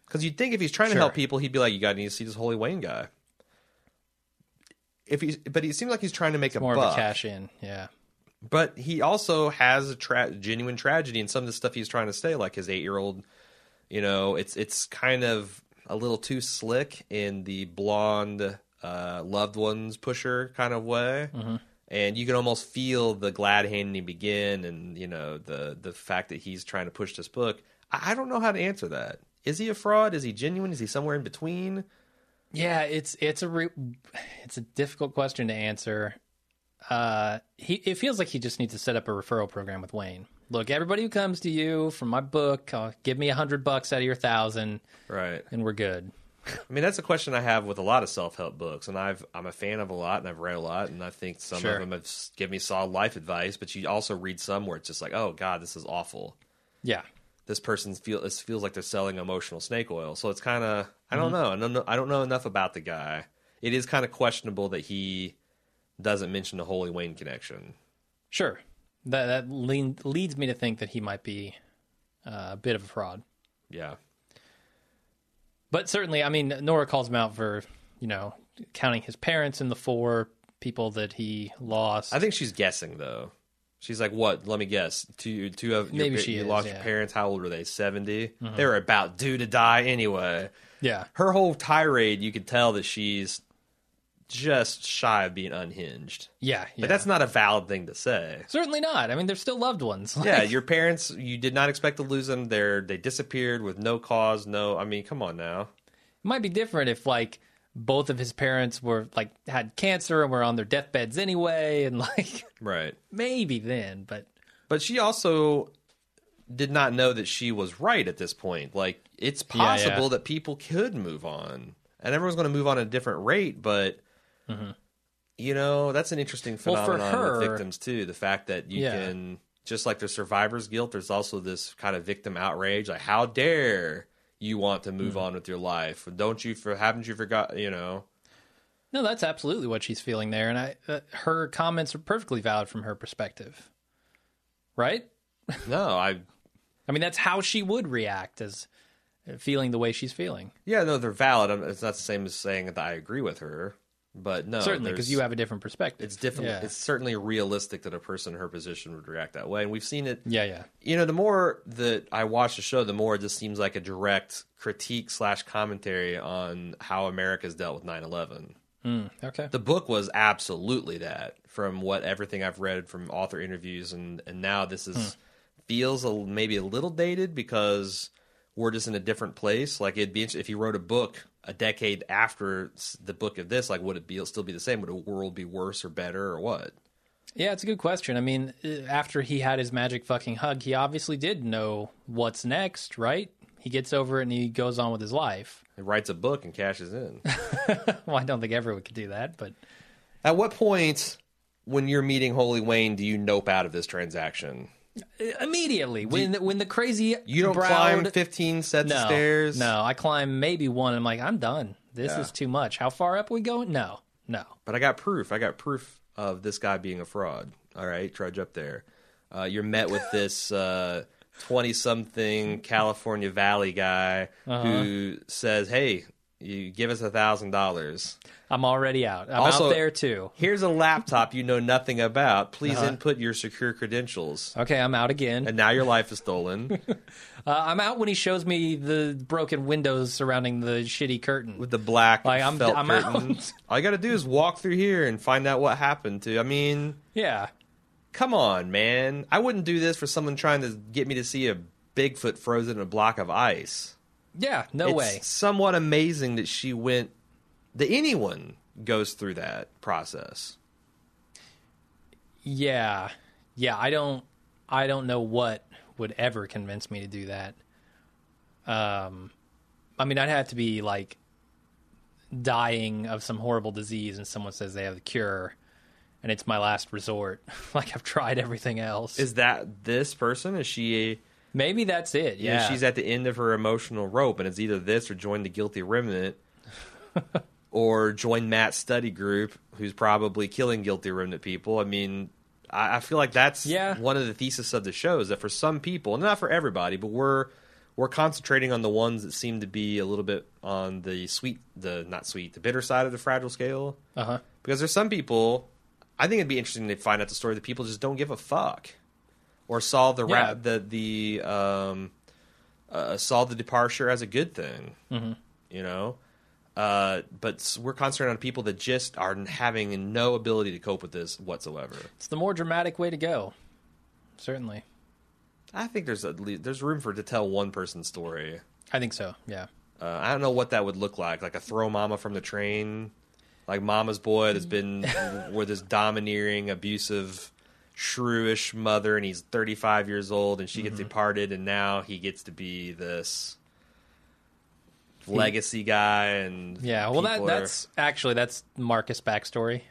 Speaker 2: Because you'd think if he's trying to help people, he'd be like, "You got to need to see this Holy Wayne guy." If he's, but he seems like he's trying to make a
Speaker 1: More
Speaker 2: buck.
Speaker 1: of a cash in. Yeah.
Speaker 2: But he also has a tra- genuine tragedy in some of the stuff he's trying to say, like his eight year old. You know, it's it's kind of a little too slick in the blonde uh, loved ones pusher kind of way, and you can almost feel the glad handing begin, and you know the the fact that he's trying to push this book. I I don't know how to answer that. Is he a fraud? Is he genuine? Is he somewhere in between?
Speaker 1: Yeah, it's it's a re- it's a difficult question to answer. Uh, he it feels like he just needs to set up a referral program with Wayne. Look, everybody who comes to you from my book, uh, give me a hundred bucks out of your thousand,
Speaker 2: Right.
Speaker 1: and we're good.
Speaker 2: I mean, that's a question I have with a lot of self help books, and I've I'm a fan of a lot, and I've read a lot, and I think some
Speaker 1: Sure.
Speaker 2: of them have given me solid life advice. But you also read some where it's just like, oh god, this is awful.
Speaker 1: Yeah,
Speaker 2: This person feel this feels like they're selling emotional snake oil. So it's kind of I don't
Speaker 1: Mm-hmm.
Speaker 2: know. I don't know. I don't know enough about the guy. It is kind of questionable that he doesn't mention the Holy Wayne connection.
Speaker 1: sure. That that lean, leads me to think that he might be uh, a bit of a fraud.
Speaker 2: Yeah,
Speaker 1: But certainly, I mean, Nora calls him out for you know counting his parents in the four people that he lost.
Speaker 2: I think she's guessing though. She's like, "What? Let me guess. Two, two of your,
Speaker 1: Maybe she
Speaker 2: you
Speaker 1: is,
Speaker 2: lost
Speaker 1: yeah. Mm-hmm.
Speaker 2: your parents. How old were they? 70 They were about due to die anyway."
Speaker 1: yeah,
Speaker 2: her whole tirade, you could tell that she's just shy of being unhinged.
Speaker 1: yeah, yeah.
Speaker 2: But that's not a valid thing to say.
Speaker 1: certainly not. I mean, they're still loved ones.
Speaker 2: Yeah, your parents, you did not expect to lose them. They're they disappeared with no cause. No, I mean, come on now.
Speaker 1: It might be different if like both of his parents were like had cancer and were on their deathbeds anyway, and like
Speaker 2: Right.
Speaker 1: maybe then, but
Speaker 2: But she also did not know that she was right at this point. Like, it's
Speaker 1: Yeah, yeah.
Speaker 2: possible that people could move on, and everyone's going to move on at a different rate. But you know, that's an interesting
Speaker 1: Mm-hmm. Well, for
Speaker 2: phenomenon with victims too. The fact that you
Speaker 1: Yeah.
Speaker 2: can just like there's survivor's guilt, there's also this kind of victim outrage. Like, how dare you want to move on with your life? Don't you for haven't you forgot? You know,
Speaker 1: no, that's absolutely what she's feeling there, and I uh, her comments are perfectly valid from her perspective, right?
Speaker 2: no, I
Speaker 1: I mean, that's how she would react as uh, feeling the way she's feeling.
Speaker 2: yeah, no, they're valid. It's not the same as saying that I agree with her, but no,
Speaker 1: Certainly, because you have a different perspective.
Speaker 2: it's different.
Speaker 1: Yeah.
Speaker 2: It's certainly realistic that a person in her position would react that way, and we've seen it.
Speaker 1: yeah, yeah.
Speaker 2: You know, the more that I watch the show, the more it just seems like a direct critique slash commentary on how America's dealt with 9-11.
Speaker 1: Hmm, okay.
Speaker 2: The book was absolutely that, from what everything I've read from author interviews, and and now this is hmm. feels a, maybe a little dated because we're just in a different place. Like it'd be if you wrote a book a decade after the book of this, like would it be still be the same? Would the world be worse or better or what?
Speaker 1: Yeah, it's a good question. I mean, uh, after he had his magic fucking hug, he obviously did know what's next, right? He gets over it and he goes on with his life.
Speaker 2: He writes a book and cashes in.
Speaker 1: Well, I don't think everyone could do that, but
Speaker 2: At what point, when you're meeting Holy Wayne, do you nope out of this transaction?
Speaker 1: Immediately when when the crazy
Speaker 2: You don't
Speaker 1: browed-
Speaker 2: climb 15 sets
Speaker 1: no,
Speaker 2: of stairs.
Speaker 1: No, I climb maybe one. I'm like, I'm done. This
Speaker 2: Yeah.
Speaker 1: is too much. How far up we going? No, no.
Speaker 2: But I got proof. I got proof of this guy being a fraud. All right, trudge up there. Uh, you're met with this twenty-something California Valley guy
Speaker 1: Uh-huh.
Speaker 2: who says, "Hey, you give us a thousand dollars.
Speaker 1: I'm already out. I'm
Speaker 2: Also-
Speaker 1: out there too.
Speaker 2: Here's a laptop you know nothing about. Please
Speaker 1: Uh-huh.
Speaker 2: input your secure credentials."
Speaker 1: Okay, I'm out again.
Speaker 2: And now your life is stolen
Speaker 1: Uh, I'm out when he shows me the broken windows surrounding the shitty curtain.
Speaker 2: with the black
Speaker 1: Like, I'm-
Speaker 2: felt
Speaker 1: I'm
Speaker 2: curtain.
Speaker 1: out.
Speaker 2: All you got to do is walk through here and find out what happened to. I mean,
Speaker 1: yeah,
Speaker 2: come on, man. I wouldn't do this for someone trying to get me to see a Bigfoot frozen in a block of ice.
Speaker 1: Yeah. No
Speaker 2: it's
Speaker 1: way.
Speaker 2: somewhat amazing that she went that anyone goes through that process.
Speaker 1: Yeah, yeah. I don't. I don't know what would ever convince me to do that. Um, I mean, I'd have to be like dying of some horrible disease, and someone says they have the cure, and it's my last resort. like I've tried everything else.
Speaker 2: Is that this person? Is she
Speaker 1: Maybe that's it. Yeah,
Speaker 2: she's at the end of her emotional rope and it's either this or join the guilty remnant or join Matt's study group who's probably killing guilty remnant people. I mean, I, I feel like that's
Speaker 1: Yeah.
Speaker 2: one of the thesis of the show is that for some people, and not for everybody, but we're we're concentrating on the ones that seem to be a little bit on the sweet, the not sweet, the bitter side of the fragile scale.
Speaker 1: Uh huh.
Speaker 2: Because there's some people, I think it'd be interesting to find out the story that people just don't give a fuck, or saw the
Speaker 1: Yeah.
Speaker 2: ra- the the um, uh, saw the departure as a good thing. Mm-hmm. You know, uh, but we're concentrating on people that just are having no ability to cope with this whatsoever.
Speaker 1: It's the more dramatic way to go. Certainly.
Speaker 2: I think there's at least, there's room for to tell one person's story.
Speaker 1: I think so. Yeah.
Speaker 2: Uh, I don't know what that would look like, like a throw mama from the train, like Mama's boy that's been with this domineering, abusive, shrewish mother, and he's 35 years old, and she gets departed, and now he gets to be this legacy guy, and
Speaker 1: Yeah. Well, that
Speaker 2: are-
Speaker 1: that's actually that's Marcus' backstory.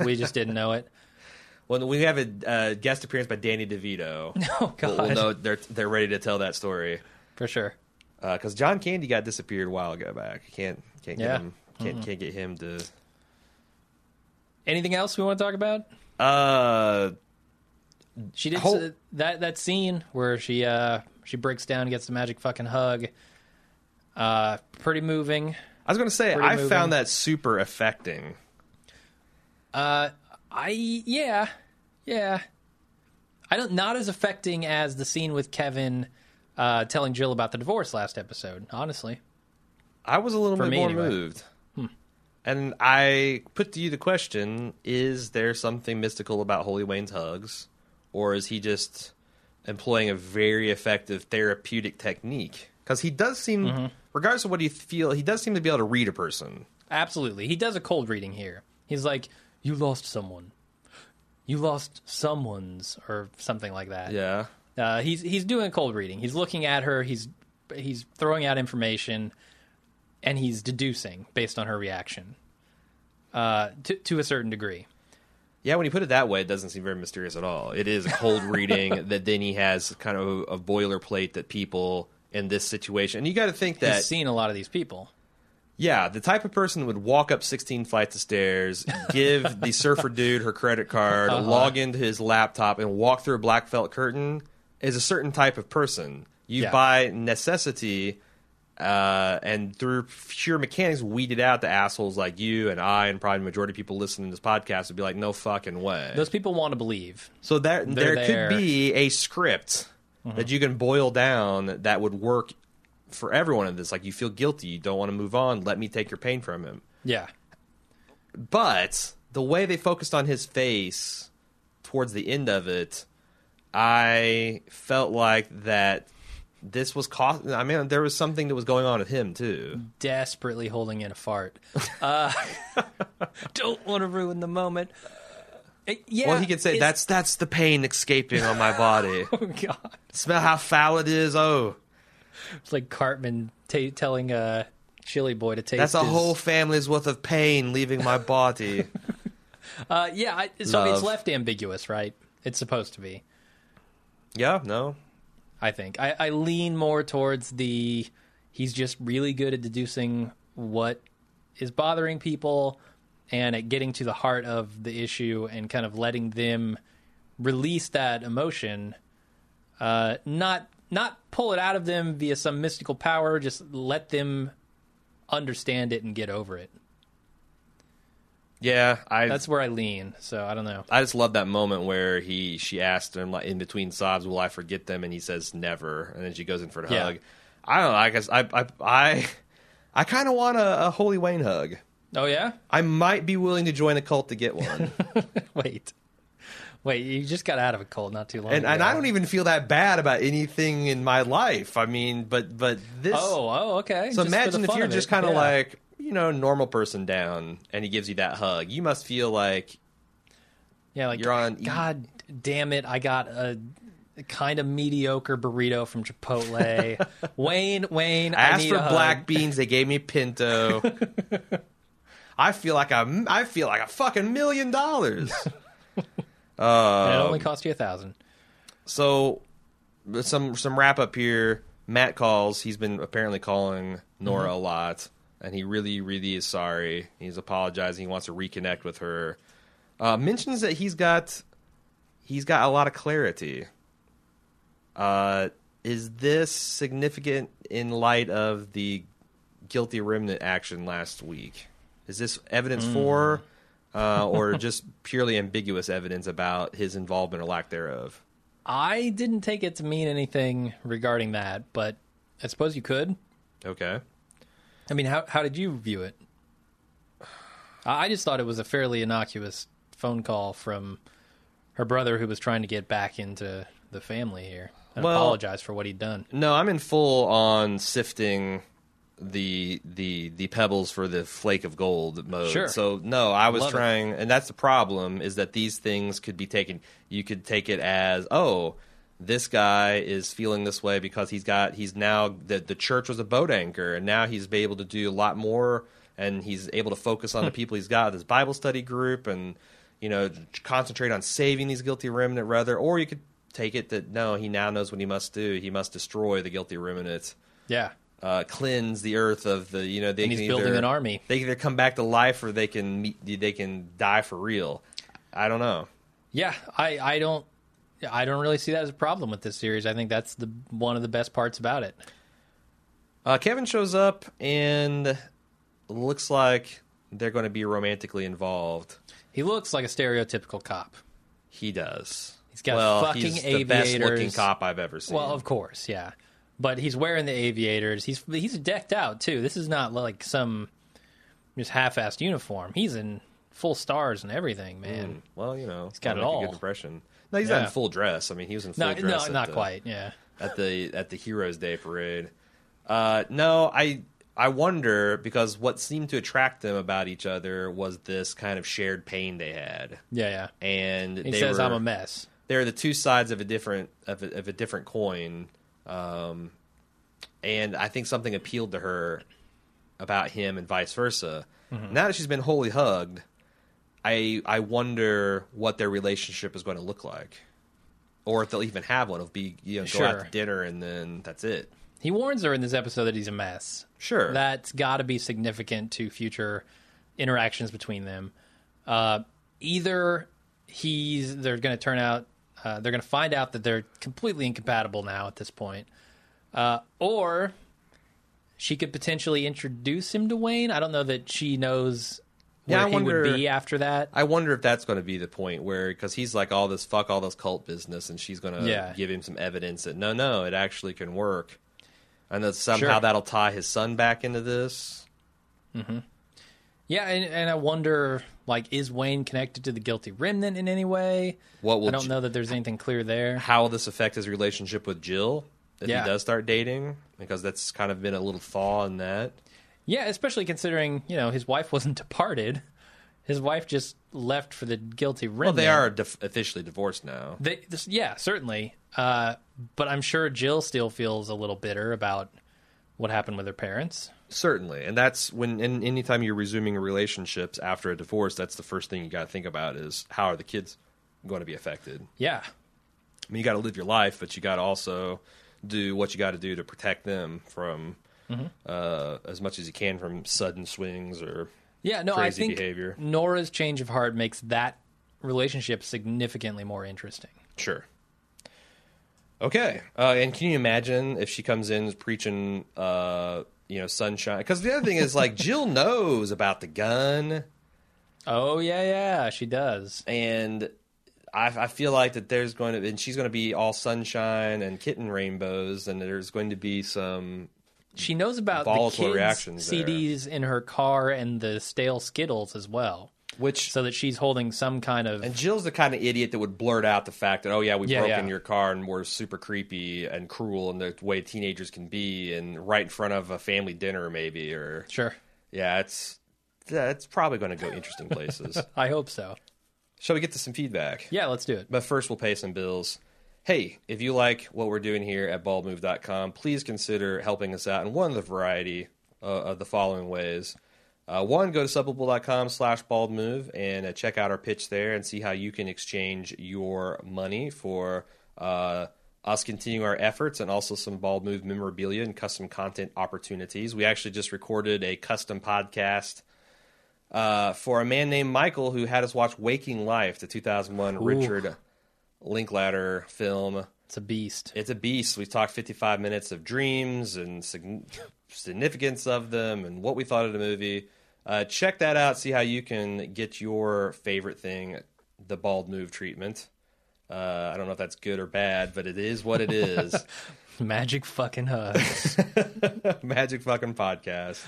Speaker 1: We just didn't know it.
Speaker 2: when we have a uh, guest appearance by Danny DeVito.
Speaker 1: Oh
Speaker 2: We'll,
Speaker 1: God.
Speaker 2: we'll know they're they're ready to tell that story
Speaker 1: For sure.
Speaker 2: because John Candy got disappeared a while ago back. Can't can't get
Speaker 1: Yeah.
Speaker 2: him can't can't get him to.
Speaker 1: Anything else we want to talk about?
Speaker 2: Uh,
Speaker 1: She did
Speaker 2: Whole-
Speaker 1: s- that that scene where she uh she breaks down, gets the magic fucking hug. Uh, pretty moving.
Speaker 2: I was going to say
Speaker 1: Pretty
Speaker 2: I
Speaker 1: moving.
Speaker 2: found that super affecting.
Speaker 1: Uh, I yeah, yeah. I don't not as affecting as the scene with Kevin uh, telling Jill about the divorce last episode. Honestly,
Speaker 2: I was a little
Speaker 1: For
Speaker 2: bit
Speaker 1: me,
Speaker 2: more
Speaker 1: anyway.
Speaker 2: moved. And I put to you the question: Is there something mystical about Holy Wayne's hugs, or is he just employing a very effective therapeutic technique? Because he does seem,
Speaker 1: Mm-hmm.
Speaker 2: regardless of what you feel, he does seem to be able to read a person.
Speaker 1: absolutely. He does a cold reading here. He's like, "You lost someone. You lost someone's," or something like that.
Speaker 2: Yeah.
Speaker 1: Uh, he's he's doing a cold reading. He's looking at her. He's he's throwing out information, and he's deducing based on her reaction. Uh, to to a certain degree.
Speaker 2: Yeah, when you put it that way, it doesn't seem very mysterious at all. It is a cold reading that then he has kind of a, a boilerplate that people in this situation, and you got to think that
Speaker 1: He's seen a lot of these people.
Speaker 2: Yeah, the type of person that would walk up 16 flights of stairs, give the surfer dude her credit card,
Speaker 1: Uh-huh.
Speaker 2: log into his laptop, and walk through a black felt curtain is a certain type of person. You,
Speaker 1: Yeah.
Speaker 2: by necessity uh, and through sheer mechanics, weeded out the assholes like you and I, and probably the majority of people listening to this podcast would be like, no fucking way.
Speaker 1: Those people want to believe.
Speaker 2: So there, there
Speaker 1: They're
Speaker 2: could
Speaker 1: there. Mm-hmm.
Speaker 2: be a script that you can boil down that would work for everyone in this. Like you feel guilty, you don't want to move on. Let me take your pain from him.
Speaker 1: Yeah.
Speaker 2: But the way they focused on his face towards the end of it, I felt like that this was cost. I mean, there was something that was going on with him too.
Speaker 1: Desperately holding in a fart. Uh, don't want to ruin the moment. Uh, yeah.
Speaker 2: well, he could say that's that's the pain escaping on my body.
Speaker 1: Oh God.
Speaker 2: Smell how foul it is. Oh,
Speaker 1: It's like Cartman ta telling uh, Chili Boy to taste.
Speaker 2: that's a
Speaker 1: his-
Speaker 2: whole family's worth of pain leaving my body.
Speaker 1: Uh, yeah. I, so it's left ambiguous, right? It's supposed to be.
Speaker 2: yeah, no,
Speaker 1: I think. I, I lean more towards the he's just really good at deducing what is bothering people and at getting to the heart of the issue and kind of letting them release that emotion. Uh, not not pull it out of them via some mystical power just let them understand it and get over it
Speaker 2: yeah, I
Speaker 1: that's where i lean so i don't know
Speaker 2: I just love that moment where he she asked him like in between sobs, "Will I forget them?" and he says, "Never." And then she goes in for a
Speaker 1: Yeah.
Speaker 2: hug. I don't know. I guess I I I, I kind of want a, a Holy Wayne hug.
Speaker 1: oh yeah
Speaker 2: I might be willing to join a cult to get one.
Speaker 1: wait wait you just got out of a cold not too long
Speaker 2: and and. I don't even feel that bad about anything in my life. I mean, but but this.
Speaker 1: oh oh okay
Speaker 2: so
Speaker 1: Just
Speaker 2: imagine if you're just kind of
Speaker 1: Yeah.
Speaker 2: like you know normal person down, and he gives you that hug. You must feel like
Speaker 1: Yeah, like
Speaker 2: You're on-
Speaker 1: God damn it! I got a kind of mediocre burrito from Chipotle. Wayne, Wayne,
Speaker 2: I
Speaker 1: I
Speaker 2: asked
Speaker 1: need
Speaker 2: for black beans. They gave me pinto. I feel like a, I feel like a fucking million dollars.
Speaker 1: and it only cost you a thousand.
Speaker 2: so, some some wrap up here. Matt calls. He's been apparently calling Nora
Speaker 1: Mm-hmm.
Speaker 2: a lot, and he really, really is sorry. He's apologizing. He wants to reconnect with her. Uh, mentions that he's got he's got a lot of clarity. Uh, is this significant in light of the guilty remnant action last week? Is this evidence for, uh, or just purely ambiguous evidence about his involvement or lack thereof?
Speaker 1: I didn't take it to mean anything regarding that, but I suppose you could.
Speaker 2: Okay.
Speaker 1: I mean, how how did you view it? I just thought it was a fairly innocuous phone call from her brother who was trying to get back into the family here and
Speaker 2: Well-
Speaker 1: apologize for what he'd done.
Speaker 2: No, I'm in full on sifting the the the pebbles for the flake of gold mode.
Speaker 1: Sure.
Speaker 2: So no, I was
Speaker 1: Love it.
Speaker 2: trying, and that's the problem is that these things could be taken. You could take it as oh. This guy is feeling this way because he's got he's now the the church was a boat anchor and now he's able to do a lot more and he's able to focus on the people he's got this Bible study group and you know concentrate on saving these guilty remnant rather or you could take it that no he now knows what he must do. He must destroy the guilty remnant.
Speaker 1: Yeah.
Speaker 2: uh, cleanse the earth of the you know they
Speaker 1: And
Speaker 2: can
Speaker 1: he's building an army.
Speaker 2: they can either come back to life or they can meet, they can die for real. I don't know.
Speaker 1: Yeah, I, I don't I don't really see that as a problem with this series. I think that's the one of the best parts about it.
Speaker 2: uh, Kevin shows up and looks like they're going to be romantically involved
Speaker 1: He looks like a stereotypical cop.
Speaker 2: he does
Speaker 1: He's got
Speaker 2: well
Speaker 1: fucking
Speaker 2: he's the best looking
Speaker 1: aviators.
Speaker 2: cop I've ever seen
Speaker 1: Well, of course, yeah. But he's wearing the aviators. He's he's decked out too. This is not like some just half-assed uniform. He's in full stars and everything, man.
Speaker 2: well you know he's
Speaker 1: got it
Speaker 2: a
Speaker 1: all.
Speaker 2: good impression no he's not in full dress I mean he was in full
Speaker 1: No,
Speaker 2: dress
Speaker 1: no,
Speaker 2: at
Speaker 1: not
Speaker 2: the-
Speaker 1: quite. Yeah.
Speaker 2: at the at the Heroes Day parade. Uh, no, I I wonder because what seemed to attract them about each other was this kind of shared pain they had,
Speaker 1: Yeah, yeah.
Speaker 2: and
Speaker 1: He
Speaker 2: they
Speaker 1: says
Speaker 2: were,
Speaker 1: I'm a mess.
Speaker 2: they're the two sides of a different of a, of a different coin. Um, and I think something appealed to her about him and vice versa.
Speaker 1: Mm-hmm.
Speaker 2: Now that she's been wholly hugged, I I wonder what their relationship is going to look like, or if they'll even have one. It'll be you know go out to dinner and then that's it.
Speaker 1: He warns her in this episode that he's a mess.
Speaker 2: Sure.
Speaker 1: That's got to be significant to future interactions between them. Uh, either he's they're going to turn out uh, they're going to find out that they're completely incompatible now at this point, uh, or she could potentially introduce him to Wayne. I don't know that she knows where
Speaker 2: Yeah, I
Speaker 1: he
Speaker 2: wonder-
Speaker 1: would be after that.
Speaker 2: I wonder if that's going to be the point where because he's like all this fuck all this cult business, and she's going to
Speaker 1: Yeah.
Speaker 2: give him some evidence that no, no, it actually can work, and that somehow
Speaker 1: Sure.
Speaker 2: that'll tie his son back into this. Mm-hmm.
Speaker 1: Yeah, and, and I wonder, like, is Wayne connected to the guilty remnant in any way?
Speaker 2: What will
Speaker 1: I don't know that there's anything clear there.
Speaker 2: How will this affect his relationship with Jill if
Speaker 1: Yeah.
Speaker 2: he does start dating? Because that's kind of been a little thaw in that.
Speaker 1: Yeah, especially considering you know his wife wasn't departed. His wife just left for the guilty remnant.
Speaker 2: Well, they are officially divorced now.
Speaker 1: They, this, yeah, certainly. Uh, but I'm sure Jill still feels a little bitter about what happened with her parents.
Speaker 2: Certainly, and that's when. And anytime you're resuming relationships after a divorce, that's the first thing you got to think about is how are the kids going to be affected.
Speaker 1: Yeah,
Speaker 2: I mean, you got to live your life, but you got to also do what you got to do to protect them from
Speaker 1: Mm-hmm.
Speaker 2: uh, as much as you can from sudden swings or
Speaker 1: yeah. No, I think
Speaker 2: behavior.
Speaker 1: Nora's change of heart makes that relationship significantly more interesting.
Speaker 2: sure. Okay, uh, and can you imagine if she comes in preaching, uh, you know, sunshine? Because the other thing is, like, Jill knows about the gun,
Speaker 1: Oh yeah, yeah, she does.
Speaker 2: and I, I feel like that there's going to, and she's going to be all sunshine and kitten rainbows, and there's going to be some
Speaker 1: She knows about the kids'
Speaker 2: reactions there.
Speaker 1: CDs in her car and the stale Skittles as well,
Speaker 2: which
Speaker 1: so that she's holding some kind of
Speaker 2: And Jill's the kind of idiot that would blurt out the fact that, oh yeah, we
Speaker 1: Yeah,
Speaker 2: broke
Speaker 1: yeah.
Speaker 2: in your car and we're super creepy and cruel and the way teenagers can be, and right in front of a family dinner maybe, or
Speaker 1: sure.
Speaker 2: yeah, it's yeah, it's probably going to go interesting places.
Speaker 1: I hope so.
Speaker 2: Shall we get to some feedback?
Speaker 1: Yeah, let's do it.
Speaker 2: But first, we'll pay some bills. Hey, if you like what we're doing here at baldmove.com, please consider helping us out in one of the variety uh, of the following ways. Uh, one, go to subbable.com slash baldmove and uh, check out our pitch there and see how you can exchange your money for uh, us continuing our efforts and also some Bald Move memorabilia and custom content opportunities. We actually just recorded a custom podcast uh, for a man named Michael who had us watch Waking Life, the 2001 Richard Linklater film.
Speaker 1: It's a beast.
Speaker 2: It's a beast. We talked 55 minutes of dreams and sig- significance of them and what we thought of the movie. Uh, check that out. See how you can get your favorite thing, the bald move treatment. Uh, I don't know if that's good or bad, but it is what it is.
Speaker 1: Magic fucking hugs.
Speaker 2: Magic fucking podcast.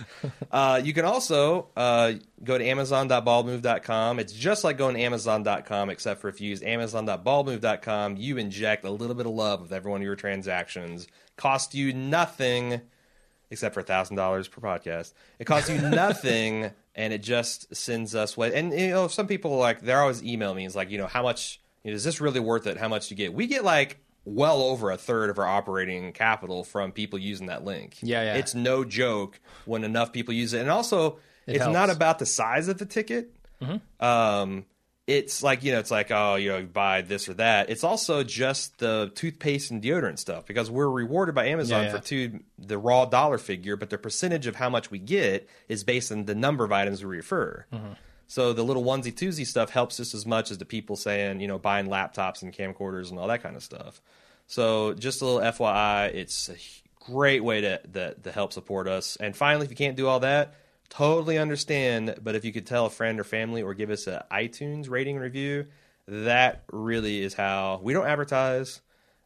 Speaker 2: Uh, you can also uh, go to amazon.baldmove.com. It's just like going to amazon.com, except for if you use amazon.baldmove.com, you inject a little bit of love with every one of your transactions. Cost you nothing except for $1,000 per podcast. It costs you nothing, and it just sends us what. And, you know, some people, like, they're always email me. It's like, you know, how much, you know, is this really worth it? How much do you get? We get, like, well over a third of our operating capital from people using that link.
Speaker 1: Yeah, yeah.
Speaker 2: It's no joke when enough people use it. And also,
Speaker 1: It
Speaker 2: it's
Speaker 1: helps.
Speaker 2: not about the size of the ticket. Um, it's like, you know, it's like, oh, you know, buy this or that. It's also just the toothpaste and deodorant stuff because we're rewarded by Amazon
Speaker 1: Yeah, yeah.
Speaker 2: for two, the raw dollar figure, but the percentage of how much we get is based on the number of items we refer.
Speaker 1: Mm-hmm.
Speaker 2: So the little onesie twosie stuff helps just as much as the people saying, you know, buying laptops and camcorders and all that kind of stuff. So just a little FYI, it's a great way to, to, to help support us. And finally, if you can't do all that, totally understand. But if you could tell a friend or family or give us an iTunes rating review, that really is how we don't advertise.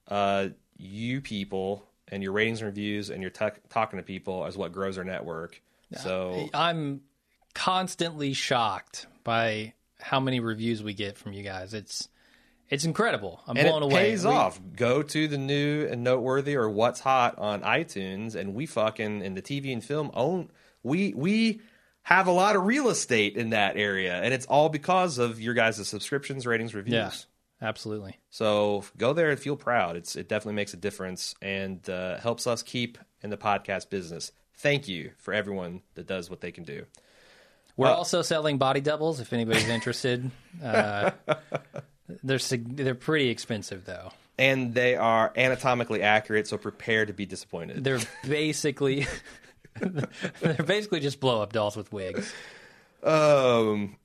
Speaker 2: Uh, you people and your ratings and reviews and your tuck talking to people is what grows our network. So
Speaker 1: I'm constantly shocked by how many reviews we get from you guys. It's it's incredible. I'm
Speaker 2: and
Speaker 1: blown
Speaker 2: it
Speaker 1: away.
Speaker 2: pays
Speaker 1: We-
Speaker 2: off. Go to the new and noteworthy or what's hot on iTunes, and we fucking in the TV and film own. We we have a lot of real estate in that area, and it's all because of your guys' subscriptions, ratings, reviews.
Speaker 1: Yeah, absolutely.
Speaker 2: So go there and feel proud. It's it definitely makes a difference and uh, helps us keep in the podcast business. Thank you for everyone that does what they can do.
Speaker 1: We're
Speaker 2: Uh,
Speaker 1: also selling body doubles if anybody's interested. Uh, they're they're pretty expensive though.
Speaker 2: And they are anatomically accurate, so prepare to be disappointed.
Speaker 1: They're basically they're basically just blow up dolls with wigs.
Speaker 2: Um,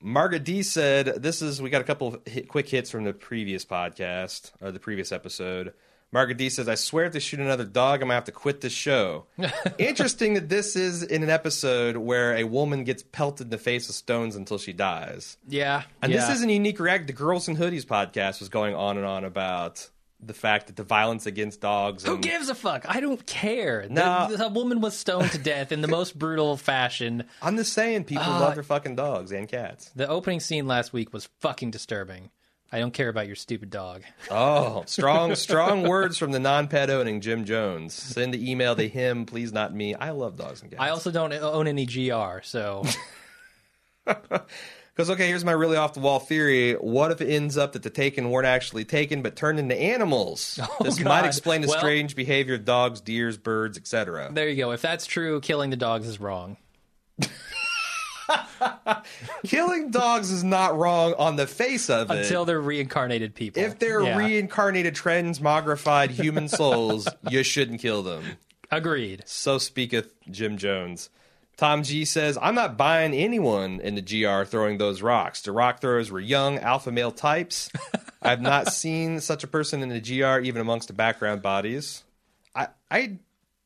Speaker 2: Margaret D said, "This is we got a couple of hit, quick hits from the previous podcast or the previous episode." Margaret D says, "I swear if they shoot another dog, I'm gonna have to quit this show." Interesting that this is in an episode where a woman gets pelted in the face with stones until she dies,
Speaker 1: Yeah,
Speaker 2: and
Speaker 1: yeah.
Speaker 2: this isn't a unique react. The Girls in Hoodies podcast was going on and on about the fact that the violence against dogs.
Speaker 1: Who gives a fuck? I don't care. The-
Speaker 2: No.
Speaker 1: the, woman was stoned to death in the most brutal fashion.
Speaker 2: I'm just saying, people
Speaker 1: Uh,
Speaker 2: love their fucking dogs and cats.
Speaker 1: The opening scene last week was fucking disturbing. I don't care about your stupid dog.
Speaker 2: Oh, strong, strong words from the non-pet owning Jim Jones. Send the email to him, please, not me. I love dogs and cats.
Speaker 1: I also don't own any GR, so
Speaker 2: Because okay, here's my really off the wall theory. What if it ends up that the taken weren't actually taken but turned into animals? Oh, this might
Speaker 1: Oh,
Speaker 2: explain the
Speaker 1: Well-
Speaker 2: strange behavior of dogs, deers, birds, etc.
Speaker 1: there you go. If that's true, killing the dogs is wrong.
Speaker 2: Killing dogs is not wrong on the face of it.
Speaker 1: Until they're reincarnated people.
Speaker 2: if they're
Speaker 1: Yeah.
Speaker 2: reincarnated, transmogrified human souls, you shouldn't kill them.
Speaker 1: Agreed.
Speaker 2: So speaketh Jim Jones. Tom G says, I'm not buying anyone in the GR throwing those rocks. The rock throwers were young, alpha male types. I've not seen such a person in the GR, even amongst the background bodies. I, I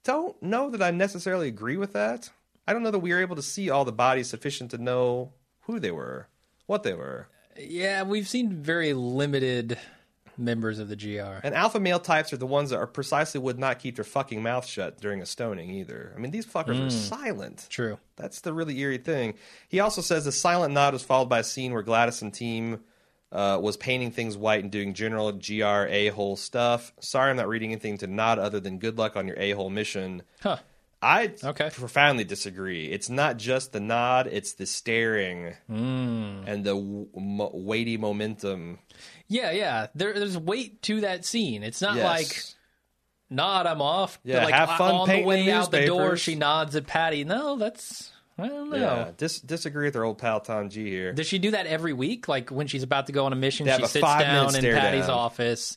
Speaker 2: don't know that I necessarily agree with that. I don't know that we were able to see all the bodies sufficient to know who they were, what they were.
Speaker 1: Yeah, we've seen very limited members of the GR.
Speaker 2: And alpha male types are the ones that are precisely would not keep their fucking mouth shut during a stoning either. I mean, these fuckers are silent.
Speaker 1: True.
Speaker 2: That's the really eerie thing. He also says the silent nod was followed by a scene where Gladys and team uh, was painting things white and doing general GR a hole stuff. Sorry, I'm not reading anything to nod other than good luck on your a hole mission.
Speaker 1: Huh.
Speaker 2: I
Speaker 1: Okay.
Speaker 2: profoundly disagree. It's not just the nod; it's the staring hmm. and the w- weighty momentum.
Speaker 1: Yeah, yeah. There, there's weight to that scene. It's not
Speaker 2: Yes.
Speaker 1: like nod, I'm off.
Speaker 2: Yeah,
Speaker 1: like
Speaker 2: have fun
Speaker 1: on the way
Speaker 2: the
Speaker 1: out the door, she nods at Patty. No, that's I don't know.
Speaker 2: Yeah, dis- disagree with our old pal Tom G here.
Speaker 1: Does she do that every week? Like when she's about to go on a mission, she sits down in Patty's
Speaker 2: down.
Speaker 1: office.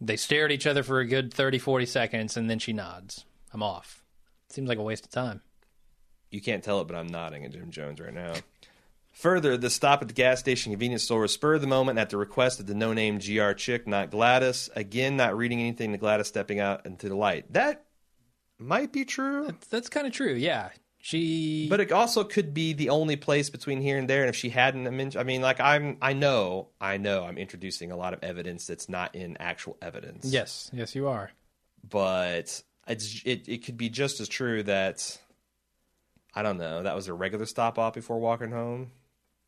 Speaker 1: They stare at each other for a good 30, 40 seconds, and then she nods. I'm off. Seems like a waste of time.
Speaker 2: You can't tell it, but I'm nodding at Jim Jones right now. Further, the stop at the gas station convenience store was spur of the moment at the request of the no name GR chick, not Gladys. Again, not reading anything to Gladys stepping out into the light. That might be true.
Speaker 1: That's kind of true. Yeah, she.
Speaker 2: But it also could be the only place between here and there. And if she hadn't mentioned, I mean, like I'm, I know, I know, I'm introducing a lot of evidence that's not in actual evidence.
Speaker 1: yes, yes, you are.
Speaker 2: but it's it, it could be just as true that I don't know that was a regular stop off before walking home.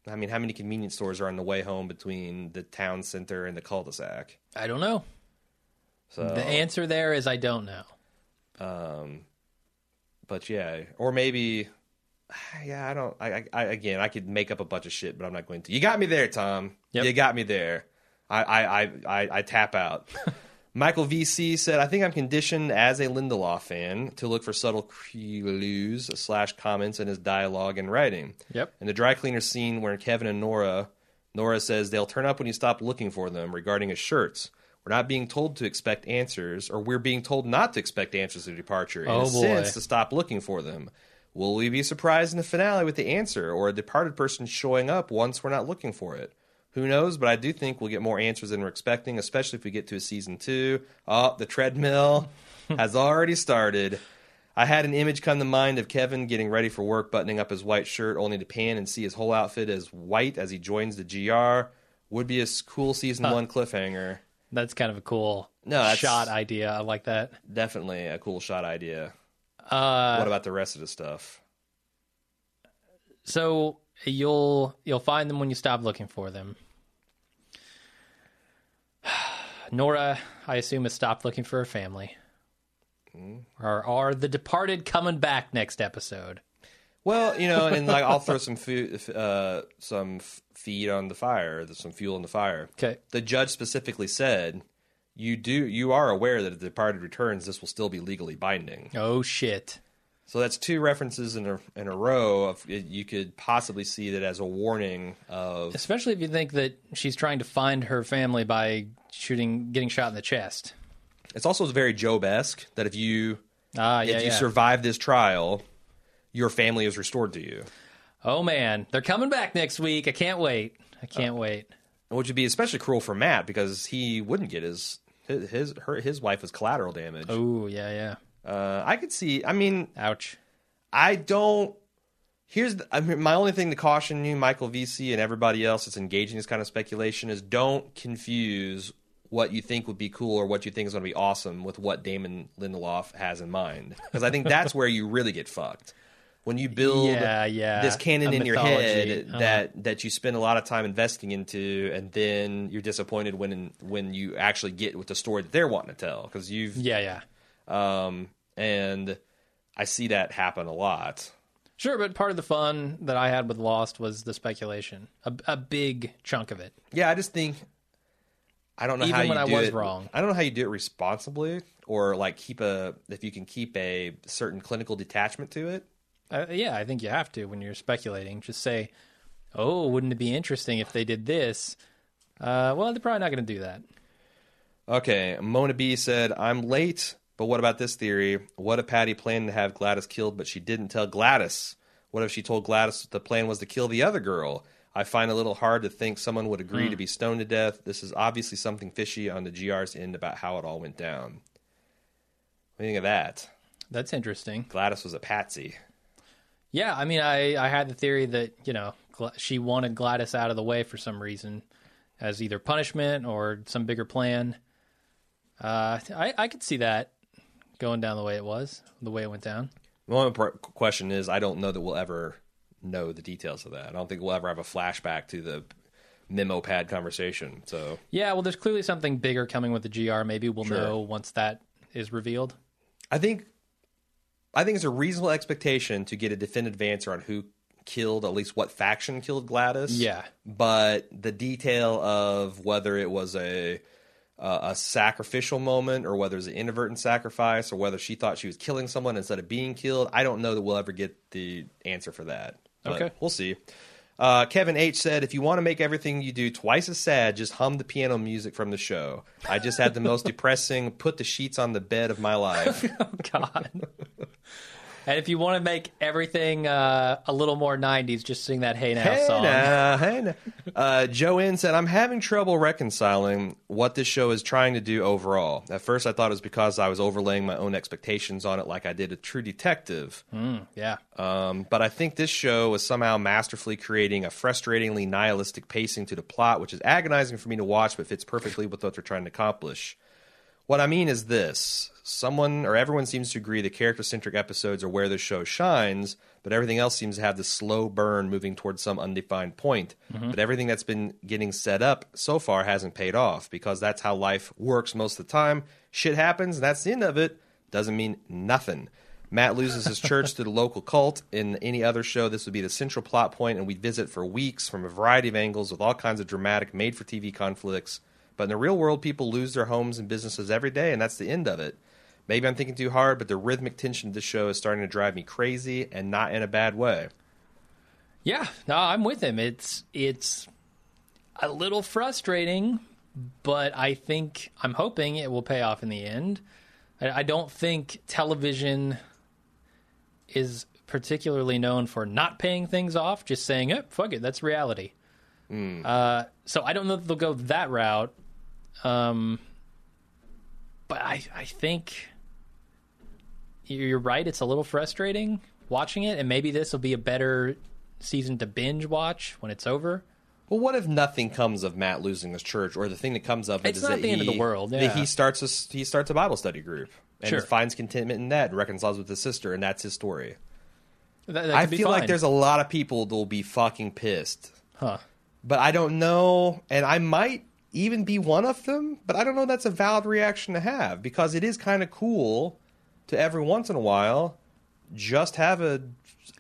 Speaker 2: I mean, how many convenience stores are on the way home between the town center and the cul-de-sac?
Speaker 1: I don't know.
Speaker 2: So,
Speaker 1: The answer there is I don't know.
Speaker 2: um, but yeah, or maybe, yeah, I don't. I, I, again, I could make up a bunch of shit, but I'm not going to. You got me there, Tom.
Speaker 1: Yep.
Speaker 2: You got me there. I, I, I, I, I tap out. Michael VC said, I think I'm conditioned as a Lindelof fan to look for subtle clues slash comments in his dialogue and writing.
Speaker 1: Yep.
Speaker 2: In the dry cleaner scene where Kevin and Nora, Nora says they'll turn up when you stop looking for them regarding his shirts. We're not being told to expect answers, or we're being told not to expect answers to departure. In
Speaker 1: Oh,
Speaker 2: a
Speaker 1: boy.
Speaker 2: sense, to stop looking for them. Will we be surprised in the finale with the answer, or a departed person showing up once we're not looking for it? Who knows? But I do think we'll get more answers than we're expecting, especially if we get to a season two. Oh, the treadmill has already started. I had an image come to mind of Kevin getting ready for work, buttoning up his white shirt, only to pan and see his whole outfit as white as he joins the GR. Would be a cool season one cliffhanger.
Speaker 1: That's kind of a cool
Speaker 2: No,
Speaker 1: shot idea. I like that.
Speaker 2: Definitely a cool shot idea.
Speaker 1: Uh,
Speaker 2: what about the rest of the stuff?
Speaker 1: so you'll you'll find them when you stop looking for them. Nora, I assume, has stopped looking for her family. Or are the departed coming back next episode?
Speaker 2: Well, you know, and like I'll throw some food, uh, some f- feed on the fire, some fuel on the fire.
Speaker 1: Okay.
Speaker 2: The judge specifically said, "You do, you are aware that if the departed returns, this will still be legally binding."
Speaker 1: Oh shit.
Speaker 2: So that's two references in a in a row. Of you could possibly see that as a warning of
Speaker 1: Especially if you think that she's trying to find her family by shooting, getting shot in the chest.
Speaker 2: It's also very Job esque that if you
Speaker 1: Ah, yeah,
Speaker 2: if you
Speaker 1: yeah.
Speaker 2: survive this trial, your family is restored to you,
Speaker 1: oh man, they're coming back next week. I can't wait. I can't wait.
Speaker 2: which would be especially cruel for Matt because he wouldn't get his his his, her, his wife was collateral damage.
Speaker 1: Oh yeah, yeah.
Speaker 2: Uh, I could see. I mean,
Speaker 1: Ouch.
Speaker 2: I don't. Here's the, I mean, my only thing to caution you, Michael VC, and everybody else that's engaging this kind of speculation is don't confuse what you think would be cool or what you think is going to be awesome with what Damon Lindelof has in mind. Because I think that's where you really get fucked. When you build
Speaker 1: Yeah, yeah.
Speaker 2: this canon
Speaker 1: A
Speaker 2: in your head
Speaker 1: Uh-huh.
Speaker 2: that that you spend a lot of time investing into, and then you're disappointed when when you actually get with the story that they're wanting to tell because you've
Speaker 1: Yeah, yeah.
Speaker 2: Um, and I see that happen a lot.
Speaker 1: Sure, but part of the fun that I had with Lost was the speculation. A, a big chunk of it.
Speaker 2: Yeah, I just think I don't know how
Speaker 1: Even
Speaker 2: you
Speaker 1: when I
Speaker 2: do
Speaker 1: was
Speaker 2: it.
Speaker 1: wrong.
Speaker 2: I don't know how you do it responsibly, or like keep a if you can keep a certain clinical detachment to it.
Speaker 1: Uh, yeah, I think you have to when you're speculating. Just say, "Oh, wouldn't it be interesting if they did this?" Uh, well, they're probably not going to do that.
Speaker 2: Okay, Mona B said, "I'm late, but what about this theory? What if Patty planned to have Gladys killed, but she didn't tell Gladys? What if she told Gladys the plan was to kill the other girl?" I find it a little hard to think someone would agree
Speaker 1: Hmm.
Speaker 2: to be stoned to death. This is obviously something fishy on the GR's end about how it all went down. What do you think of that?
Speaker 1: That's interesting.
Speaker 2: Gladys was a patsy.
Speaker 1: Yeah, I mean, I I had the theory that you know she wanted Gladys out of the way for some reason, as either punishment or some bigger plan. Uh, I I could see that going down the way it was, the way it went down.
Speaker 2: The only question is, I don't know that we'll ever know the details of that. I don't think we'll ever have a flashback to the memo pad conversation. So
Speaker 1: Yeah, well, there's clearly something bigger coming with the GR. Maybe we'll
Speaker 2: Sure.
Speaker 1: know once that is revealed.
Speaker 2: I think, I think it's a reasonable expectation to get a definitive answer on who killed, at least what faction killed Gladys.
Speaker 1: Yeah.
Speaker 2: but the detail of whether it was a uh, a sacrificial moment or whether it was an inadvertent sacrifice or whether she thought she was killing someone instead of being killed. I don't know that we'll ever get the answer for that. But
Speaker 1: Okay.
Speaker 2: we'll see. Uh, Kevin H said, "If you want to make everything you do twice as sad, just hum the piano music from the show. I just had the most depressing put the sheets on the bed of my life."
Speaker 1: Oh God. And if you want to make everything uh, a little more '90s, just sing that "Hey Now"
Speaker 2: Hey
Speaker 1: song.
Speaker 2: now, hey now. Uh, Joanne said, I'm having trouble reconciling what this show is trying to do overall. At first, I thought it was because I was overlaying my own expectations on it like I did a True Detective.
Speaker 1: Yeah,
Speaker 2: Um, but I think this show is somehow masterfully creating a frustratingly nihilistic pacing to the plot, which is agonizing for me to watch, but fits perfectly with what they're trying to accomplish. What I mean is this someone or everyone seems to agree the character centric episodes are where the show shines, but everything else seems to have this slow burn moving towards some undefined point. Mm-hmm. But everything that's been getting set up so far hasn't paid off because that's how life works most of the time. Shit happens, and that's the end of it. Doesn't mean nothing. Matt loses his church to the local cult. In any other show, this would be the central plot point, and we'd visit for weeks from a variety of angles with all kinds of dramatic, made for TV conflicts. But in the real world, people lose their homes and businesses every day, and that's the end of it. Maybe I'm thinking too hard, but the rhythmic tension of this show is starting to drive me crazy, and not in a bad way.
Speaker 1: yeah. No, I'm with him. It's it's a little frustrating, but I think I'm hoping it will pay off in the end. I, I don't think television is particularly known for not paying things off, just saying, "Eh, fuck it, that's reality." Uh, so I don't know if they'll go that route. Um, but I, I think you're right. It's a little frustrating watching it, and maybe this will be a better season to binge watch when it's over.
Speaker 2: Well, what if nothing comes of Matt losing his church, or the thing that comes of it
Speaker 1: It's
Speaker 2: is
Speaker 1: not
Speaker 2: that
Speaker 1: the end of the world, yeah.
Speaker 2: he starts a he starts a Bible study group and
Speaker 1: Sure.
Speaker 2: finds contentment in that, and reconciles with his sister, and that's his story.
Speaker 1: That, that
Speaker 2: I feel like there's a lot of people that will be fucking pissed,
Speaker 1: huh.
Speaker 2: but I don't know, and I might even be one of them, but I don't know that's a valid reaction to have because it is kind of cool to every once in a while just have a,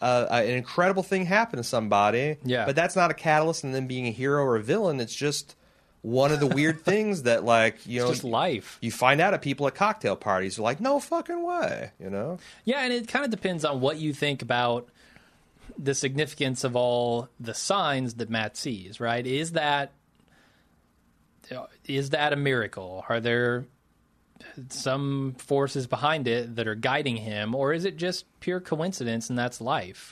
Speaker 2: a, a an incredible thing happen to somebody.
Speaker 1: Yeah.
Speaker 2: but that's not a catalyst in them being a hero or a villain. It's just one of the weird things that like you know
Speaker 1: It's just life.
Speaker 2: you find out at people at cocktail parties are like no fucking way you know
Speaker 1: Yeah, and it kind of depends on what you think about the significance of all the signs that Matt sees. Right? Is that is that a miracle? Are there some forces behind it that are guiding him, or is it just pure coincidence and that's life?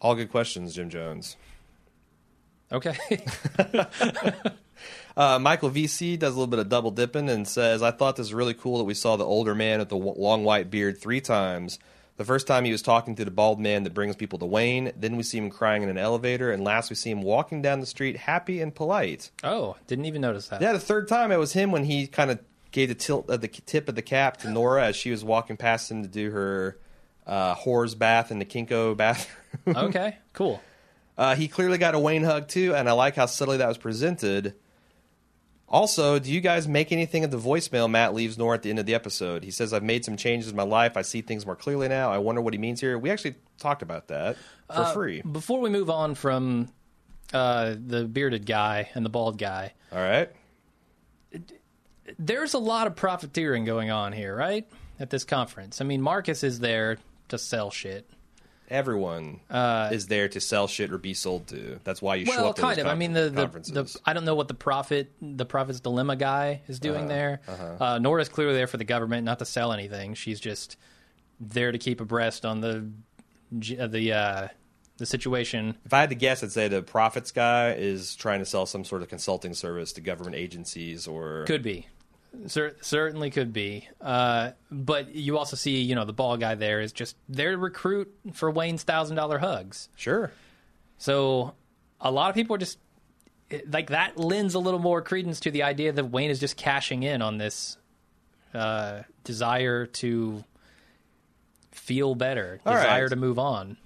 Speaker 2: all good questions Jim Jones.
Speaker 1: Okay.
Speaker 2: Uh, Michael VC does a little bit of double dipping and says, I thought this was really cool that we saw the older man with the w- long white beard three times. The first time he was talking to the bald man that brings people to Wayne. Then we see him crying in an elevator. And last we see him walking down the street happy and polite.
Speaker 1: oh, didn't even notice that.
Speaker 2: Yeah, the third time it was him when he kind of gave the tilt of the tip of the cap to Nora as she was walking past him to do her uh, whore's bath in the Kinko bathroom.
Speaker 1: Okay, cool.
Speaker 2: Uh, he clearly got a Wayne hug too, and I like how subtly that was presented. Also, do you guys make anything of the voicemail Matt leaves Nora at the end of the episode? He says, I've made some changes in my life. I see things more clearly now. I wonder what he means here. We actually talked about that for
Speaker 1: Uh,
Speaker 2: free.
Speaker 1: Before we move on from uh, the bearded guy and the bald guy,
Speaker 2: All right.
Speaker 1: There's a lot of profiteering going on here, right? At this conference. I mean, Marcus is there to sell shit.
Speaker 2: Everyone is there to sell shit or be sold to. That's why you show
Speaker 1: Uh, Well,
Speaker 2: up
Speaker 1: kind of. I mean, the, the, the I don't know what the profit the prophet's dilemma guy is doing
Speaker 2: Uh-huh,
Speaker 1: there. uh Nora's clearly there for the government, not to sell anything. She's just there to keep abreast on the uh, the uh, the situation.
Speaker 2: if I had to guess, I'd say the profits guy is trying to sell some sort of consulting service to government agencies or
Speaker 1: Could be. Cer- certainly could be. Uh, but you also see, you know, the ball guy there is just there to recruit for Wayne's thousand dollar hugs.
Speaker 2: sure.
Speaker 1: So a lot of people are just like that lends a little more credence to the idea that Wayne is just cashing in on this uh, desire to feel better,
Speaker 2: All
Speaker 1: desire
Speaker 2: right.
Speaker 1: to move on.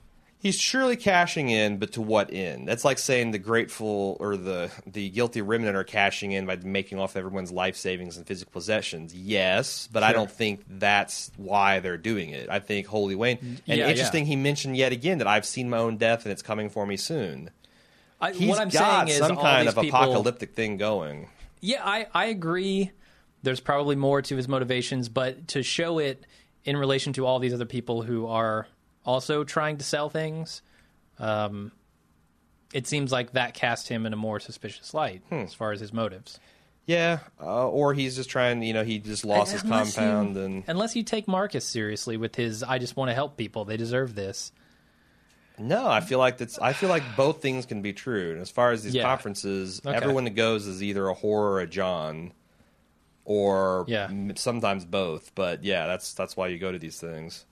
Speaker 2: He's surely cashing in, but to what end? That's like saying the grateful or the the guilty remnant are cashing in by making off everyone's life savings and physical possessions. Yes, but I don't think that's why they're doing it. I think Holy Wayne. And
Speaker 1: Yeah,
Speaker 2: interesting, he mentioned yet again that I've seen my own death and it's coming for me soon.
Speaker 1: I,
Speaker 2: He's
Speaker 1: what I'm
Speaker 2: got
Speaker 1: saying is
Speaker 2: some
Speaker 1: all
Speaker 2: kind of
Speaker 1: people,
Speaker 2: apocalyptic thing going.
Speaker 1: Yeah, I, I agree. There's probably more to his motivations, but to show it in relation to all these other people who are also trying to sell things, um, it seems like that cast him in a more suspicious light
Speaker 2: Hmm.
Speaker 1: as far as his motives.
Speaker 2: Yeah, uh, or he's just trying. You know, he just lost his
Speaker 1: Unless you-
Speaker 2: compound, and
Speaker 1: Unless you take Marcus seriously with his "I just want to help people; they deserve this."
Speaker 2: no, I feel like that's. I feel like both things can be true. And as far as these
Speaker 1: Yeah.
Speaker 2: conferences,
Speaker 1: Okay.
Speaker 2: everyone that goes is either a horror or a John, or
Speaker 1: Yeah.
Speaker 2: m- sometimes both. But yeah, that's that's why you go to these things.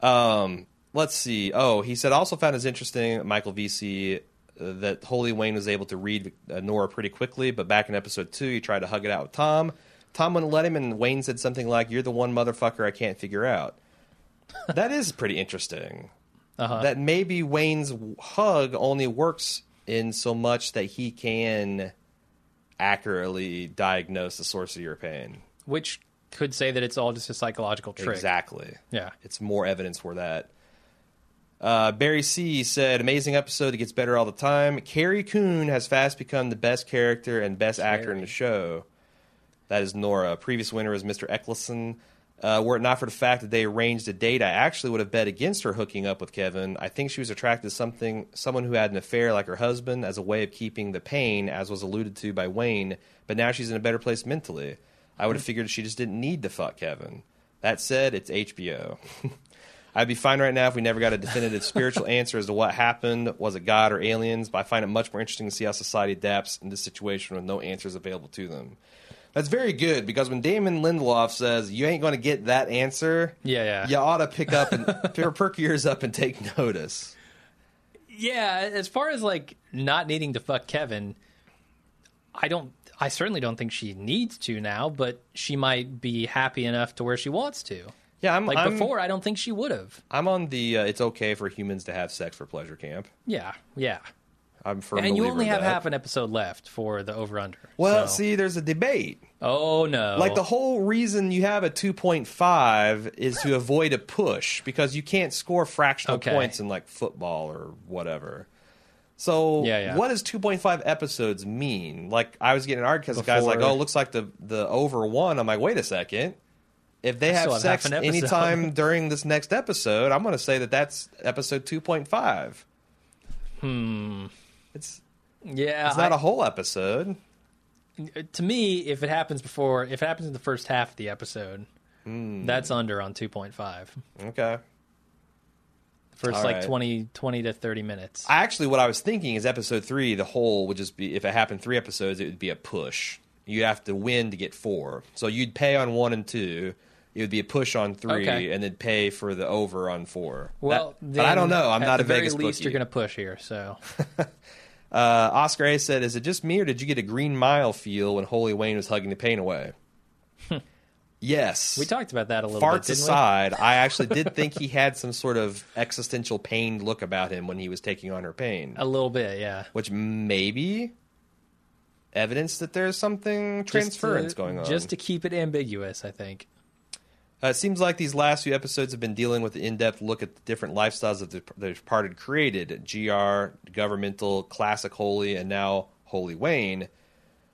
Speaker 2: Um, let's see. Oh, he said also found as interesting Michael VC uh, that Holy Wayne was able to read uh, Nora pretty quickly, but back in episode two, he tried to hug it out with Tom. Tom wouldn't let him, and Wayne said something like, "You're the one motherfucker I can't figure out." that is pretty interesting.
Speaker 1: Uh-huh.
Speaker 2: That maybe Wayne's hug only works in so much that he can accurately diagnose the source of your pain.
Speaker 1: Which could say that it's all just a psychological trick.
Speaker 2: Exactly.
Speaker 1: Yeah.
Speaker 2: It's more evidence for that. Uh, Barry C said, "Amazing episode. It gets better all the time. Carrie Coon has fast become the best character and best actor in the show. That is Nora. Previous winner is Mr. Eccleston. Uh, were it not for the fact that they arranged a date, I actually would have bet against her hooking up with Kevin. I think she was attracted to something, someone who had an affair like her husband, as a way of keeping the pain, as was alluded to by Wayne. But now she's in a better place mentally. I would have figured she just didn't need to fuck Kevin. That said, it's HBO." I'd be fine right now if we never got a definitive spiritual answer as to what happened. Was it God or aliens? But I find it much more interesting to see how society adapts in this situation with no answers available to them. That's very good because when Damon Lindelof says you ain't going to get that answer,
Speaker 1: Yeah, yeah.
Speaker 2: you ought to pick up and perk your ears up and take notice.
Speaker 1: Yeah, as far as like not needing to fuck Kevin, I don't. I certainly don't think she needs to now, but she might be happy enough to where she wants to.
Speaker 2: Yeah, I'm
Speaker 1: Like
Speaker 2: I'm,
Speaker 1: before, I don't think she would have.
Speaker 2: I'm on the uh, it's okay for humans to have sex for pleasure camp.
Speaker 1: Yeah, yeah.
Speaker 2: I'm firm
Speaker 1: And you only have
Speaker 2: that.
Speaker 1: half an episode left for the over under.
Speaker 2: Well, see, there's a debate.
Speaker 1: oh no,
Speaker 2: Like the whole reason you have a 2.5 is to avoid a push because you can't score fractional
Speaker 1: Okay.
Speaker 2: points in like football or whatever. So
Speaker 1: Yeah, yeah.
Speaker 2: what does 2.5 episodes mean? Like I was getting an argument because the guy's like, "Oh, looks like the the over one." I'm like, "Wait a second. If they
Speaker 1: I
Speaker 2: have sex
Speaker 1: an
Speaker 2: anytime during this next episode, I'm going to say that that's episode 2.5." Hmm. It's
Speaker 1: yeah,
Speaker 2: it's not
Speaker 1: I-
Speaker 2: a whole episode.
Speaker 1: to me, if it happens before, if it happens in the first half of the episode,
Speaker 2: Hmm.
Speaker 1: that's under on two point five.
Speaker 2: Okay.
Speaker 1: First
Speaker 2: All
Speaker 1: like
Speaker 2: right.
Speaker 1: twenty, twenty 20, to thirty minutes.
Speaker 2: I actually, what I was thinking is episode three, the whole would just be if it happened three episodes, it would be a push. You'd have to win to get four, so you'd pay on one and two. It would be a push on three,
Speaker 1: Okay.
Speaker 2: and then pay for the over on four.
Speaker 1: well,
Speaker 2: That- but I don't know. I'm
Speaker 1: at
Speaker 2: not
Speaker 1: the
Speaker 2: a
Speaker 1: very
Speaker 2: Vegas
Speaker 1: least.
Speaker 2: bookie.
Speaker 1: You're going to push here, so
Speaker 2: Uh, Oscar A said, "Is it just me, or did you get a Green Mile feel when Holy Wayne was hugging the pain away?" yes,
Speaker 1: we talked about that a little
Speaker 2: Farts
Speaker 1: bit, didn't
Speaker 2: aside, I actually did think he had some sort of existential pain look about him when he was taking on her pain.
Speaker 1: A little bit, yeah.
Speaker 2: which maybe evidence that there's something transference
Speaker 1: to,
Speaker 2: going on.
Speaker 1: just to keep it ambiguous. I think.
Speaker 2: Uh, it seems like these last few episodes have been dealing with the in-depth look at the different lifestyles that the, the departed created: gr, governmental, classic holy, and now holy Wayne.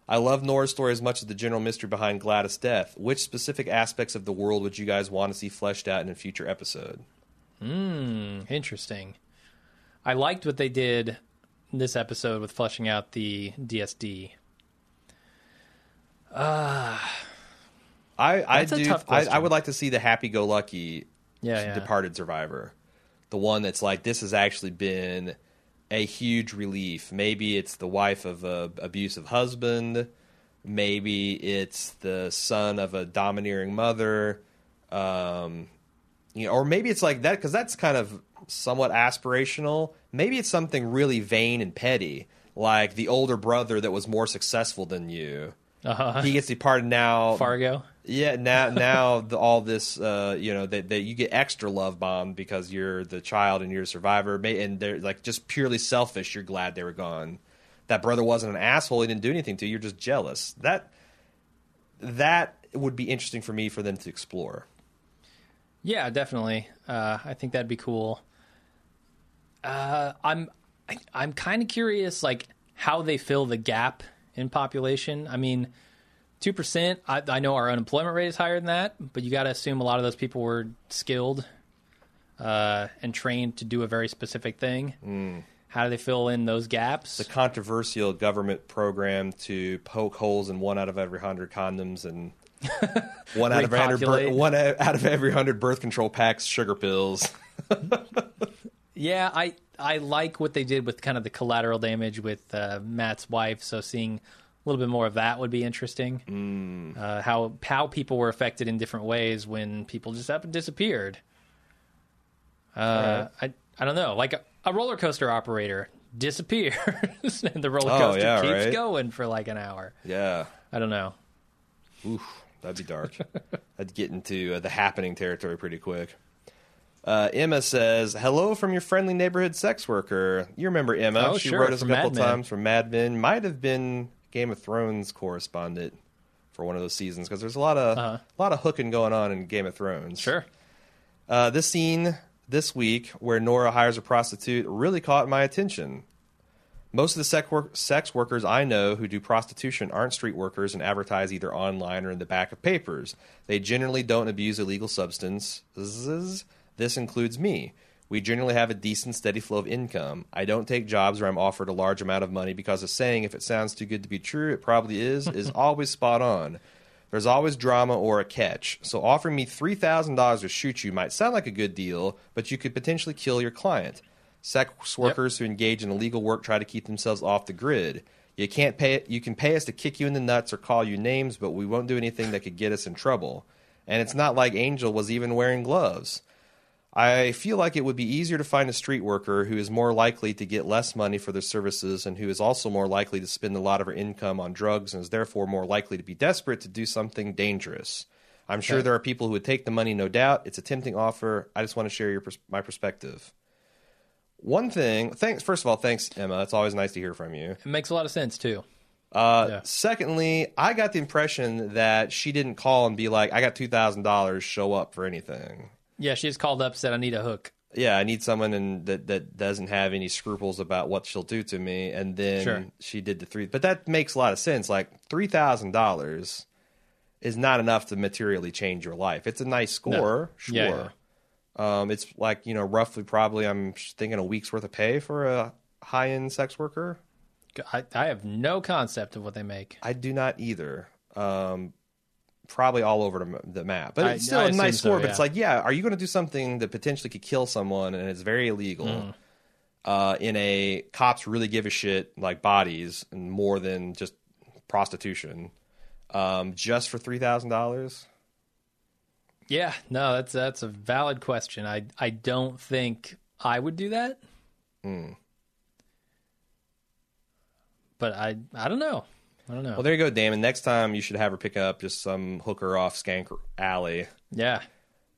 Speaker 2: I love Nora's story as much as the general mystery behind Gladys' death. Which specific aspects of the world would you guys want to see fleshed out in a future episode?
Speaker 1: Hmm, interesting. I liked what they did this episode with fleshing out the DSD.
Speaker 2: I, I
Speaker 1: That's
Speaker 2: do. I, I would like to see the happy-go-lucky
Speaker 1: Yeah, yeah.
Speaker 2: departed survivor, the one that's like this has actually been a huge relief. Maybe it's the wife of a abusive husband. Maybe it's the son of a domineering mother. Um, you know, or maybe it's like that because that's kind of somewhat aspirational. Maybe it's something really vain and petty, like the older brother that was more successful than you.
Speaker 1: Uh-huh.
Speaker 2: He gets departed now.
Speaker 1: Fargo.
Speaker 2: Yeah, now now the, all this, uh, you know, that that you get extra love bombed because you're the child and you're a survivor, and they're like just purely selfish. You're glad they were gone. That brother wasn't an asshole. He didn't do anything to you. You're just jealous. That that would be interesting for me for them to explore.
Speaker 1: Yeah, definitely. Uh, I think that'd be cool. Uh, I'm I, I'm kind of curious, like how they fill the gap in population. I mean, two percent. I, I know our unemployment rate is higher than that, but you got to assume a lot of those people were skilled uh, and trained to do a very specific thing. how do they fill in those gaps?
Speaker 2: The controversial government program to poke holes in one out of every hundred condoms and one out of every one out of every hundred birth control packs, sugar pills.
Speaker 1: Yeah, I I like what they did with kind of the collateral damage with uh, Matt's wife. So seeing a little bit more of that would be interesting.
Speaker 2: Mm.
Speaker 1: Uh, how how people were affected in different ways when people just up and disappeared. Uh, I I don't know, like a, a roller coaster operator disappears and the roller
Speaker 2: Oh,
Speaker 1: coaster
Speaker 2: yeah,
Speaker 1: keeps
Speaker 2: right.
Speaker 1: going for like an hour.
Speaker 2: Yeah.
Speaker 1: I don't know.
Speaker 2: Oof, that'd be dark. I'd get into uh, the happening territory pretty quick. Uh, Emma says, "Hello from your friendly neighborhood sex worker." You remember Emma?
Speaker 1: Oh,
Speaker 2: she
Speaker 1: sure,
Speaker 2: wrote us a couple
Speaker 1: Mad Men.
Speaker 2: times from Mad Men. Might have been Game of Thrones correspondent for one of those seasons because there's a lot of
Speaker 1: Uh-huh.
Speaker 2: a lot of hooking going on in Game of Thrones.
Speaker 1: Sure.
Speaker 2: Uh, this scene this week where Nora hires a prostitute really caught my attention. Most of the sex, work- sex workers I know who do prostitution aren't street workers and advertise either online or in the back of papers. They generally don't abuse illegal substances. This includes me. We generally have a decent, steady flow of income. I don't take jobs where I'm offered a large amount of money because the saying, if it sounds too good to be true, it probably is, is always spot on. There's always drama or a catch. So offering me $3,000 to shoot you might sound like a good deal, but you could potentially kill your client. Sex workers who engage in illegal work try to keep themselves off the grid. You can't pay you can pay us to kick you in the nuts or call you names, but we won't do anything that could get us in trouble. And it's not like Angel was even wearing gloves. I feel like it would be easier to find a street worker who is more likely to get less money for their services and who is also more likely to spend a lot of her income on drugs and is therefore more likely to be desperate to do something dangerous. I'm sure
Speaker 1: Okay.
Speaker 2: there are people who would take the money, no doubt. It's a tempting offer. I just want to share your my perspective. One thing, thanks. First of all, thanks, Emma. It's always nice to hear from you.
Speaker 1: It makes a lot of sense too.
Speaker 2: Uh,
Speaker 1: Yeah.
Speaker 2: Secondly, I got the impression that she didn't call and be like, "I got two thousand dollars. Show up for anything."
Speaker 1: Yeah, she just called up said I need a hook.
Speaker 2: yeah, I need someone and that that doesn't have any scruples about what she'll do to me. And then
Speaker 1: Sure.
Speaker 2: she did the three, but that makes a lot of sense. Like three thousand dollars is not enough to materially change your life. It's a nice score, sure.
Speaker 1: Yeah,
Speaker 2: Um, it's like you know, roughly, probably, I'm thinking a week's worth of pay for a high end sex worker.
Speaker 1: I, I have no concept of what they make.
Speaker 2: I do not either. Um, probably all over the, map, but
Speaker 1: I-
Speaker 2: it's still
Speaker 1: I
Speaker 2: a nice
Speaker 1: assume so,
Speaker 2: score. But it's like, yeah, are you going to do something that potentially could kill someone and it's very illegal?
Speaker 1: Mm.
Speaker 2: Uh, in a cops really give a shit like bodies and more than just prostitution, um, just for three thousand dollars.
Speaker 1: Yeah, no, that's that's a valid question. I I don't think I would do that.
Speaker 2: Hmm.
Speaker 1: But I I don't know. I don't know.
Speaker 2: Well, there you go, Damon. Next time you should have her pick up just some hooker off Skank Alley,
Speaker 1: yeah.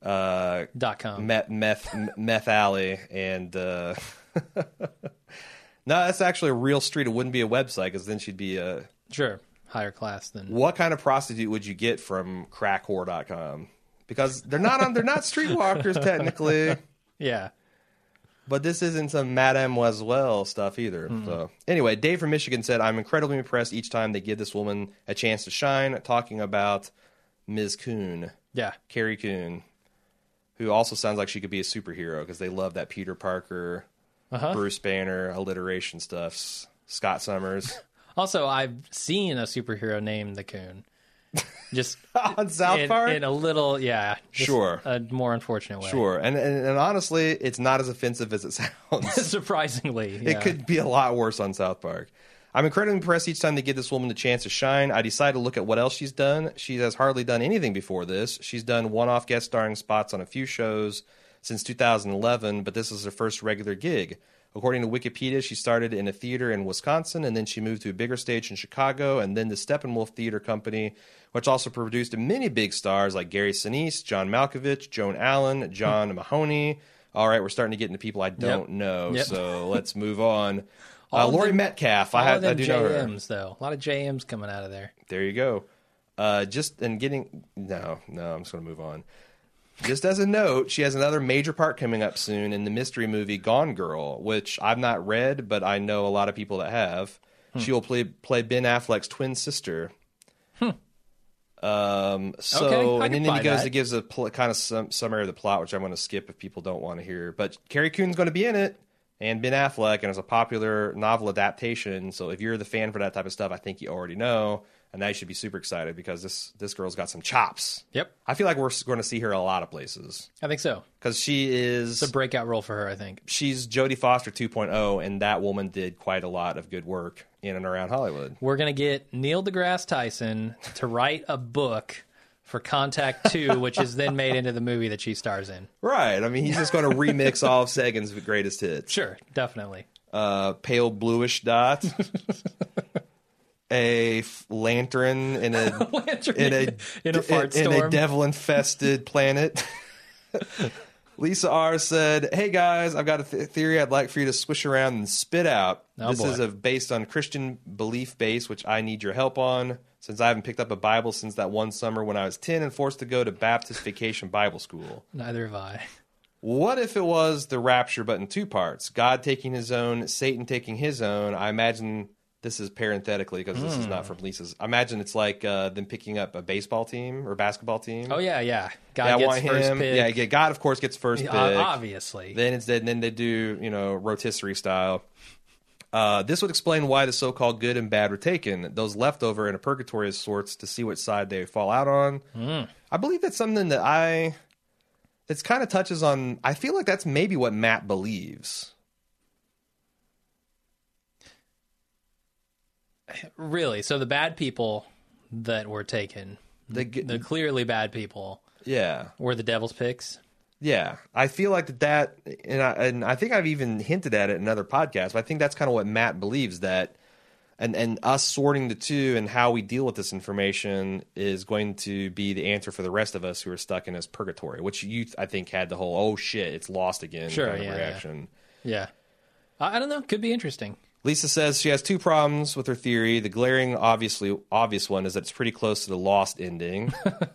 Speaker 2: uh,
Speaker 1: Dot com.
Speaker 2: meth meth meth alley, and uh, no, that's actually a real street. It wouldn't be a website because then she'd be a.
Speaker 1: Sure. Higher class than
Speaker 2: What kind of prostitute would you get from crackwhore.com? Because they're not on, they're not streetwalkers technically,
Speaker 1: Yeah.
Speaker 2: But this isn't some Mademoiselle stuff either. So anyway, Dave from Michigan said, "I'm incredibly impressed each time they give this woman a chance to shine." Talking about Ms. Coon.
Speaker 1: Yeah.
Speaker 2: Carrie Coon, who also sounds like she could be a superhero because they love that Peter Parker,
Speaker 1: Uh-huh.
Speaker 2: Bruce Banner alliteration stuff. Scott Summers
Speaker 1: Also, I've seen a superhero named the Coon. Just
Speaker 2: on South
Speaker 1: in,
Speaker 2: Park.
Speaker 1: in a little, yeah,
Speaker 2: Sure.
Speaker 1: a more unfortunate way.
Speaker 2: sure, and, and and honestly, it's not as offensive as it sounds.
Speaker 1: Surprisingly, yeah.
Speaker 2: It could be a lot worse on South Park. I'm incredibly impressed each time they give this woman the chance to shine. I decide to look at what else she's done. She has hardly done anything before this. She's done one off guest starring spots on a few shows since 2011, but this is her first regular gig. According to Wikipedia, she started in a theater in Wisconsin and then she moved to a bigger stage in Chicago and then the Steppenwolf Theater Company, which also produced many big stars like Gary Sinise, John Malkovich, Joan Allen, John Mahoney. All right, we're starting to get into people I don't know,
Speaker 1: Yep.
Speaker 2: so let's move on. Uh, Laurie
Speaker 1: them-
Speaker 2: Metcalf, I, have, I do know her.
Speaker 1: JMs though. A lot of JMs coming out of there.
Speaker 2: There you go. Uh, just and getting no, no. I'm just going to move on. Just as a note, she has another major part coming up soon in the mystery movie Gone Girl, which I've not read, but I know a lot of people that have. She will play play Ben Affleck's twin sister. Um. So,
Speaker 1: Okay,
Speaker 2: and then he goes
Speaker 1: that.
Speaker 2: and gives a pl- kind of sum, summary of the plot, which I'm going to skip if people don't want to hear. But Carrie Coon's going to be in it, and Ben Affleck, and it's a popular novel adaptation. So if you're the fan for that type of stuff, I think you already know, and now you should be super excited because this this girl's got some chops.
Speaker 1: Yep.
Speaker 2: I feel like we're going to see her in a lot of places
Speaker 1: I think so.
Speaker 2: because she is
Speaker 1: It's a breakout role for her, I think.
Speaker 2: she's Jodie Foster 2.0, and that woman did quite a lot of good work in and around Hollywood.
Speaker 1: We're going to get Neil deGrasse Tyson to write a book for Contact 2, which is then made into the movie that she stars in.
Speaker 2: Right. I mean, he's just going to remix all of Sagan's greatest hits.
Speaker 1: Sure, definitely.
Speaker 2: Uh, pale bluish dot. a lantern in a in a
Speaker 1: In a fart
Speaker 2: in a devil infested planet. Lisa R said, "Hey guys, I've got a th- theory I'd like for you to swish around and spit out.
Speaker 1: Oh,
Speaker 2: this
Speaker 1: boy.
Speaker 2: is a, based on Christian belief base, which I need your help on, since I haven't picked up a Bible since that one summer when I was ten and forced to go to Baptist Vacation Bible School.
Speaker 1: Neither have I.
Speaker 2: What if it was the rapture, but in two parts? God taking his own, Satan taking his own. I imagine this is parenthetically because this is
Speaker 1: Hmm.
Speaker 2: not from Lisa's. I imagine it's like uh, them picking up a baseball team or basketball team.
Speaker 1: Oh, yeah, yeah. God
Speaker 2: yeah,
Speaker 1: gets first
Speaker 2: him.
Speaker 1: pick.
Speaker 2: Yeah, yeah, God of course gets first pick.
Speaker 1: Uh, obviously.
Speaker 2: Then it's then they do you know rotisserie style. Uh, this would explain why the so-called good and bad were taken. Those left over in a purgatory of sorts to see which side they fall out on.
Speaker 1: Hmm.
Speaker 2: I believe that's something that I. It's kind of touches on. I feel like that's maybe what Matt believes.
Speaker 1: Really. So the bad people that were taken,
Speaker 2: The,
Speaker 1: the clearly bad people,
Speaker 2: yeah,
Speaker 1: were the devil's picks.
Speaker 2: yeah. I feel like that. That and I, and I think I've even hinted at it in other podcasts. But I think that's kind of what Matt believes that. And, and us sorting the two and how we deal with this information is going to be the answer for the rest of us who are stuck in this purgatory, which you I think had the whole oh shit it's lost again
Speaker 1: Sure,
Speaker 2: kind of
Speaker 1: yeah, yeah.
Speaker 2: reaction.
Speaker 1: Yeah. I, I don't know. Could be interesting.
Speaker 2: Lisa says she has two problems with her theory. The glaring, obviously obvious one is that it's pretty close to the lost ending.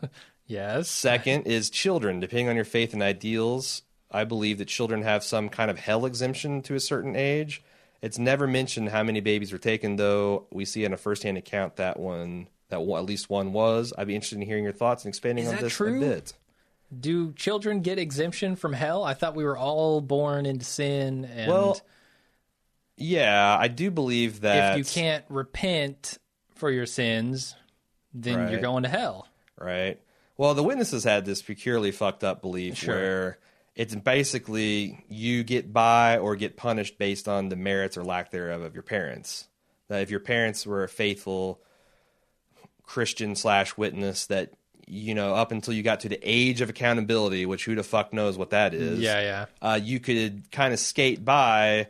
Speaker 1: Yes.
Speaker 2: Second is children. Depending on your faith and ideals, I believe that children have some kind of hell exemption to a certain age. It's never mentioned how many babies were taken, though. We see in a first-hand account that one that one, at least one was. I'd be interested in hearing your thoughts and expanding
Speaker 1: Is
Speaker 2: on this
Speaker 1: true?
Speaker 2: a bit.
Speaker 1: Do children get exemption from hell? I thought we were all born into sin, and
Speaker 2: Well, Yeah, I do believe that
Speaker 1: if you can't repent for your sins, then you're going to hell.
Speaker 2: right? Well, the witnesses had this peculiarly fucked up belief
Speaker 1: Sure.
Speaker 2: where it's basically you get by or get punished based on the merits or lack thereof of your parents. That if your parents were a faithful Christian slash witness, that you know up until you got to the age of accountability, which who the fuck knows what that is?
Speaker 1: Yeah, yeah.
Speaker 2: uh, you could kind of skate by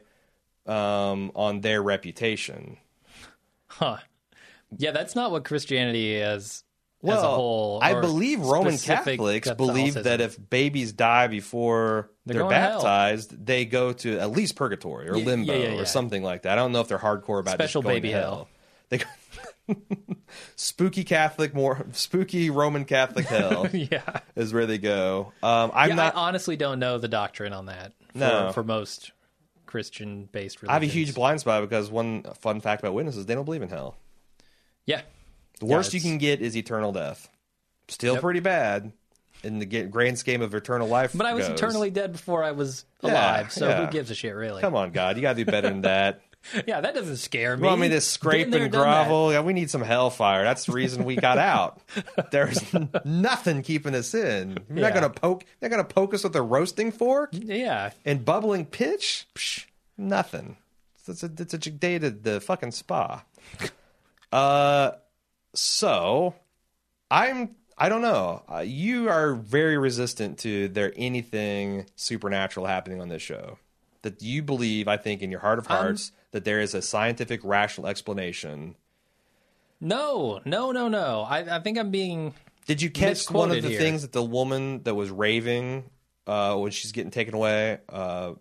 Speaker 2: um, on their reputation.
Speaker 1: Huh. Yeah, that's not what Christianity is as a whole.
Speaker 2: I believe Roman Catholics believe that if babies die before
Speaker 1: They're
Speaker 2: they're,
Speaker 1: hell.
Speaker 2: baptized, they go to at least purgatory or
Speaker 1: Yeah,
Speaker 2: limbo
Speaker 1: yeah, yeah,
Speaker 2: or something like that. I don't know if they're hardcore about
Speaker 1: Special baby
Speaker 2: to
Speaker 1: hell.
Speaker 2: They spooky Catholic, more spooky Roman Catholic hell
Speaker 1: yeah,
Speaker 2: is where they go. Um, I'm not.
Speaker 1: I honestly don't know the doctrine on that. For,
Speaker 2: No.
Speaker 1: for most Christian-based religions.
Speaker 2: I have a huge blind spot because one fun fact about witnesses: they don't believe in hell.
Speaker 1: yeah.
Speaker 2: The
Speaker 1: Yeah,
Speaker 2: worst you can get is eternal death. Still
Speaker 1: Yep.
Speaker 2: pretty bad in the grand scheme of eternal life.
Speaker 1: But I was
Speaker 2: goes.
Speaker 1: eternally dead before I was
Speaker 2: Yeah,
Speaker 1: alive, so
Speaker 2: yeah.
Speaker 1: who gives a shit, really?
Speaker 2: Come on, God, you gotta do better than that.
Speaker 1: Yeah, that doesn't scare
Speaker 2: You
Speaker 1: me.
Speaker 2: want me to scrape
Speaker 1: there,
Speaker 2: and grovel? Yeah, we need some hellfire. That's the reason we got out. There's nothing keeping us in. You're
Speaker 1: Yeah.
Speaker 2: not gonna poke. Not gonna poke us with a roasting fork
Speaker 1: Yeah,
Speaker 2: and bubbling pitch. Psh, nothing. It's a, it's a day to the fucking spa. Uh, so I'm. I don't know. Uh, you are very resistant to there anything supernatural happening on this show. That you believe, I think, in your heart of hearts, that there is a scientific, rational explanation.
Speaker 1: no, no, no, no. I, I think I'm being
Speaker 2: Did you catch one of the
Speaker 1: here.
Speaker 2: things that the woman that was raving uh, when she's getting taken away uh,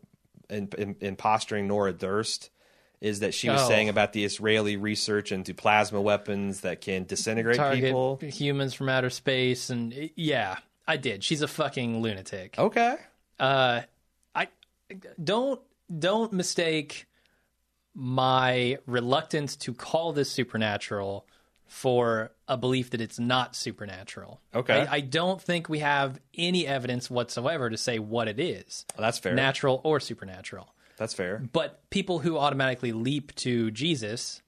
Speaker 2: and, and, and posturing Nora Durst? Is that she was
Speaker 1: Oh.
Speaker 2: saying about the Israeli research into plasma weapons that can disintegrate
Speaker 1: target
Speaker 2: people?
Speaker 1: humans from outer space, and yeah, I did. She's a fucking lunatic.
Speaker 2: Okay.
Speaker 1: Uh, I don't don't mistake my reluctance to call this supernatural for a belief that it's not supernatural.
Speaker 2: Okay.
Speaker 1: I, I don't think we have any evidence whatsoever to say what it is,
Speaker 2: Well, that's fair.
Speaker 1: natural or supernatural.
Speaker 2: That's fair.
Speaker 1: But people who automatically leap to Jesus,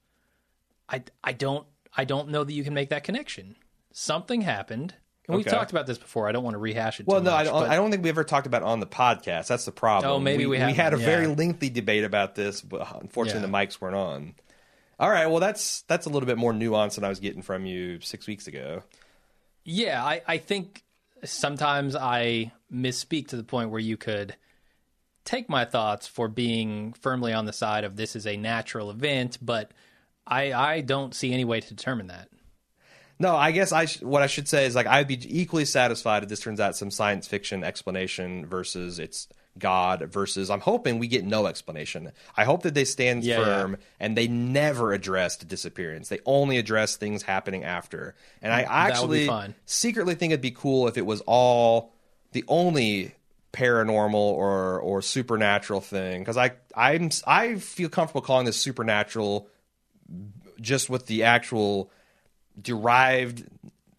Speaker 1: I I don't I don't know that you can make that connection. Something happened. And we've
Speaker 2: Okay.
Speaker 1: talked about this before. I don't want to rehash it.
Speaker 2: Well,
Speaker 1: too
Speaker 2: no, I
Speaker 1: much,
Speaker 2: don't.
Speaker 1: but-
Speaker 2: I don't think we ever talked about it on the podcast. That's the problem.
Speaker 1: Oh, maybe we
Speaker 2: we had a very
Speaker 1: yeah.
Speaker 2: lengthy debate about this, but unfortunately,
Speaker 1: Yeah.
Speaker 2: the mics weren't on. All right, well, that's that's a little bit more nuance than I was getting from you six weeks ago.
Speaker 1: Yeah, I, I think sometimes I misspeak to the point where you could take my thoughts for being firmly on the side of this is a natural event, but I I don't see any way to determine that.
Speaker 2: No, I guess I sh- what I should say is like I'd be equally satisfied if this turns out some science fiction explanation versus it's God versus I'm hoping we get no explanation. I hope that they stand
Speaker 1: Yeah,
Speaker 2: firm and they never address disappearance. They only address things happening after. And I actually secretly think it'd be cool if it was all the only paranormal or or supernatural thing because I I'm I feel comfortable calling this supernatural just with the actual derived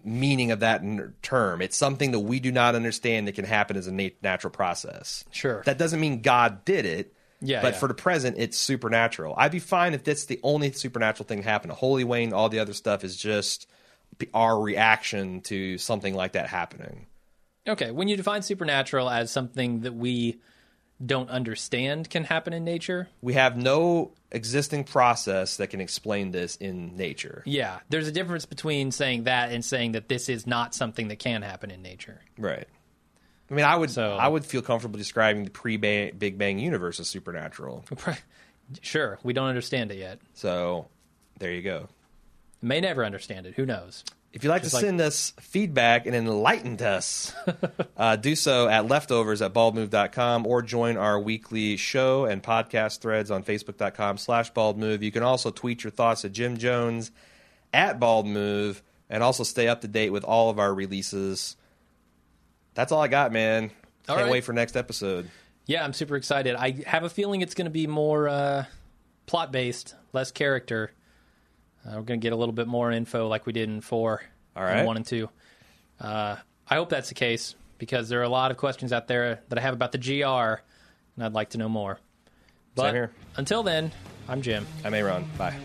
Speaker 2: meaning of that term. It's something that we do not understand that can happen as a nat- natural process.
Speaker 1: Sure.
Speaker 2: That doesn't mean God did it.
Speaker 1: Yeah,
Speaker 2: But
Speaker 1: yeah.
Speaker 2: for the present, it's supernatural. I'd be fine if that's the only supernatural thing happening. Holy Wayne, all the other stuff is just our reaction to something like that happening.
Speaker 1: Okay, when you define supernatural as something that we don't understand can happen in nature,
Speaker 2: We have no existing process that can explain this in nature.
Speaker 1: yeah, there's a difference between saying that and saying that this is not something that can happen in nature.
Speaker 2: Right. I mean, I would
Speaker 1: So-
Speaker 2: I would feel comfortable describing the pre Big Bang universe as supernatural.
Speaker 1: Sure, we don't understand it yet.
Speaker 2: So there you go.
Speaker 1: May never understand it. Who knows?
Speaker 2: If you'd like
Speaker 1: Just
Speaker 2: to
Speaker 1: like-
Speaker 2: send us feedback and enlighten us, uh, do so at leftovers at baldmove.com or join our weekly show and podcast threads on facebook.com slash baldmove. You can also tweet your thoughts at Jim Jones at baldmove and also stay up to date with all of our releases. That's all I got, man.
Speaker 1: All
Speaker 2: Can't
Speaker 1: right.
Speaker 2: wait for next episode.
Speaker 1: Yeah, I'm super excited. I have a feeling it's going to be more uh, plot based, less character. Uh, we're going to get a little bit more info like we did in four,
Speaker 2: All
Speaker 1: and one and two. Uh, I hope that's the case because there are a lot of questions out there that I have about the GR, and I'd like to know more. But
Speaker 2: here.
Speaker 1: until then, I'm Jim.
Speaker 2: I'm Aaron. Bye.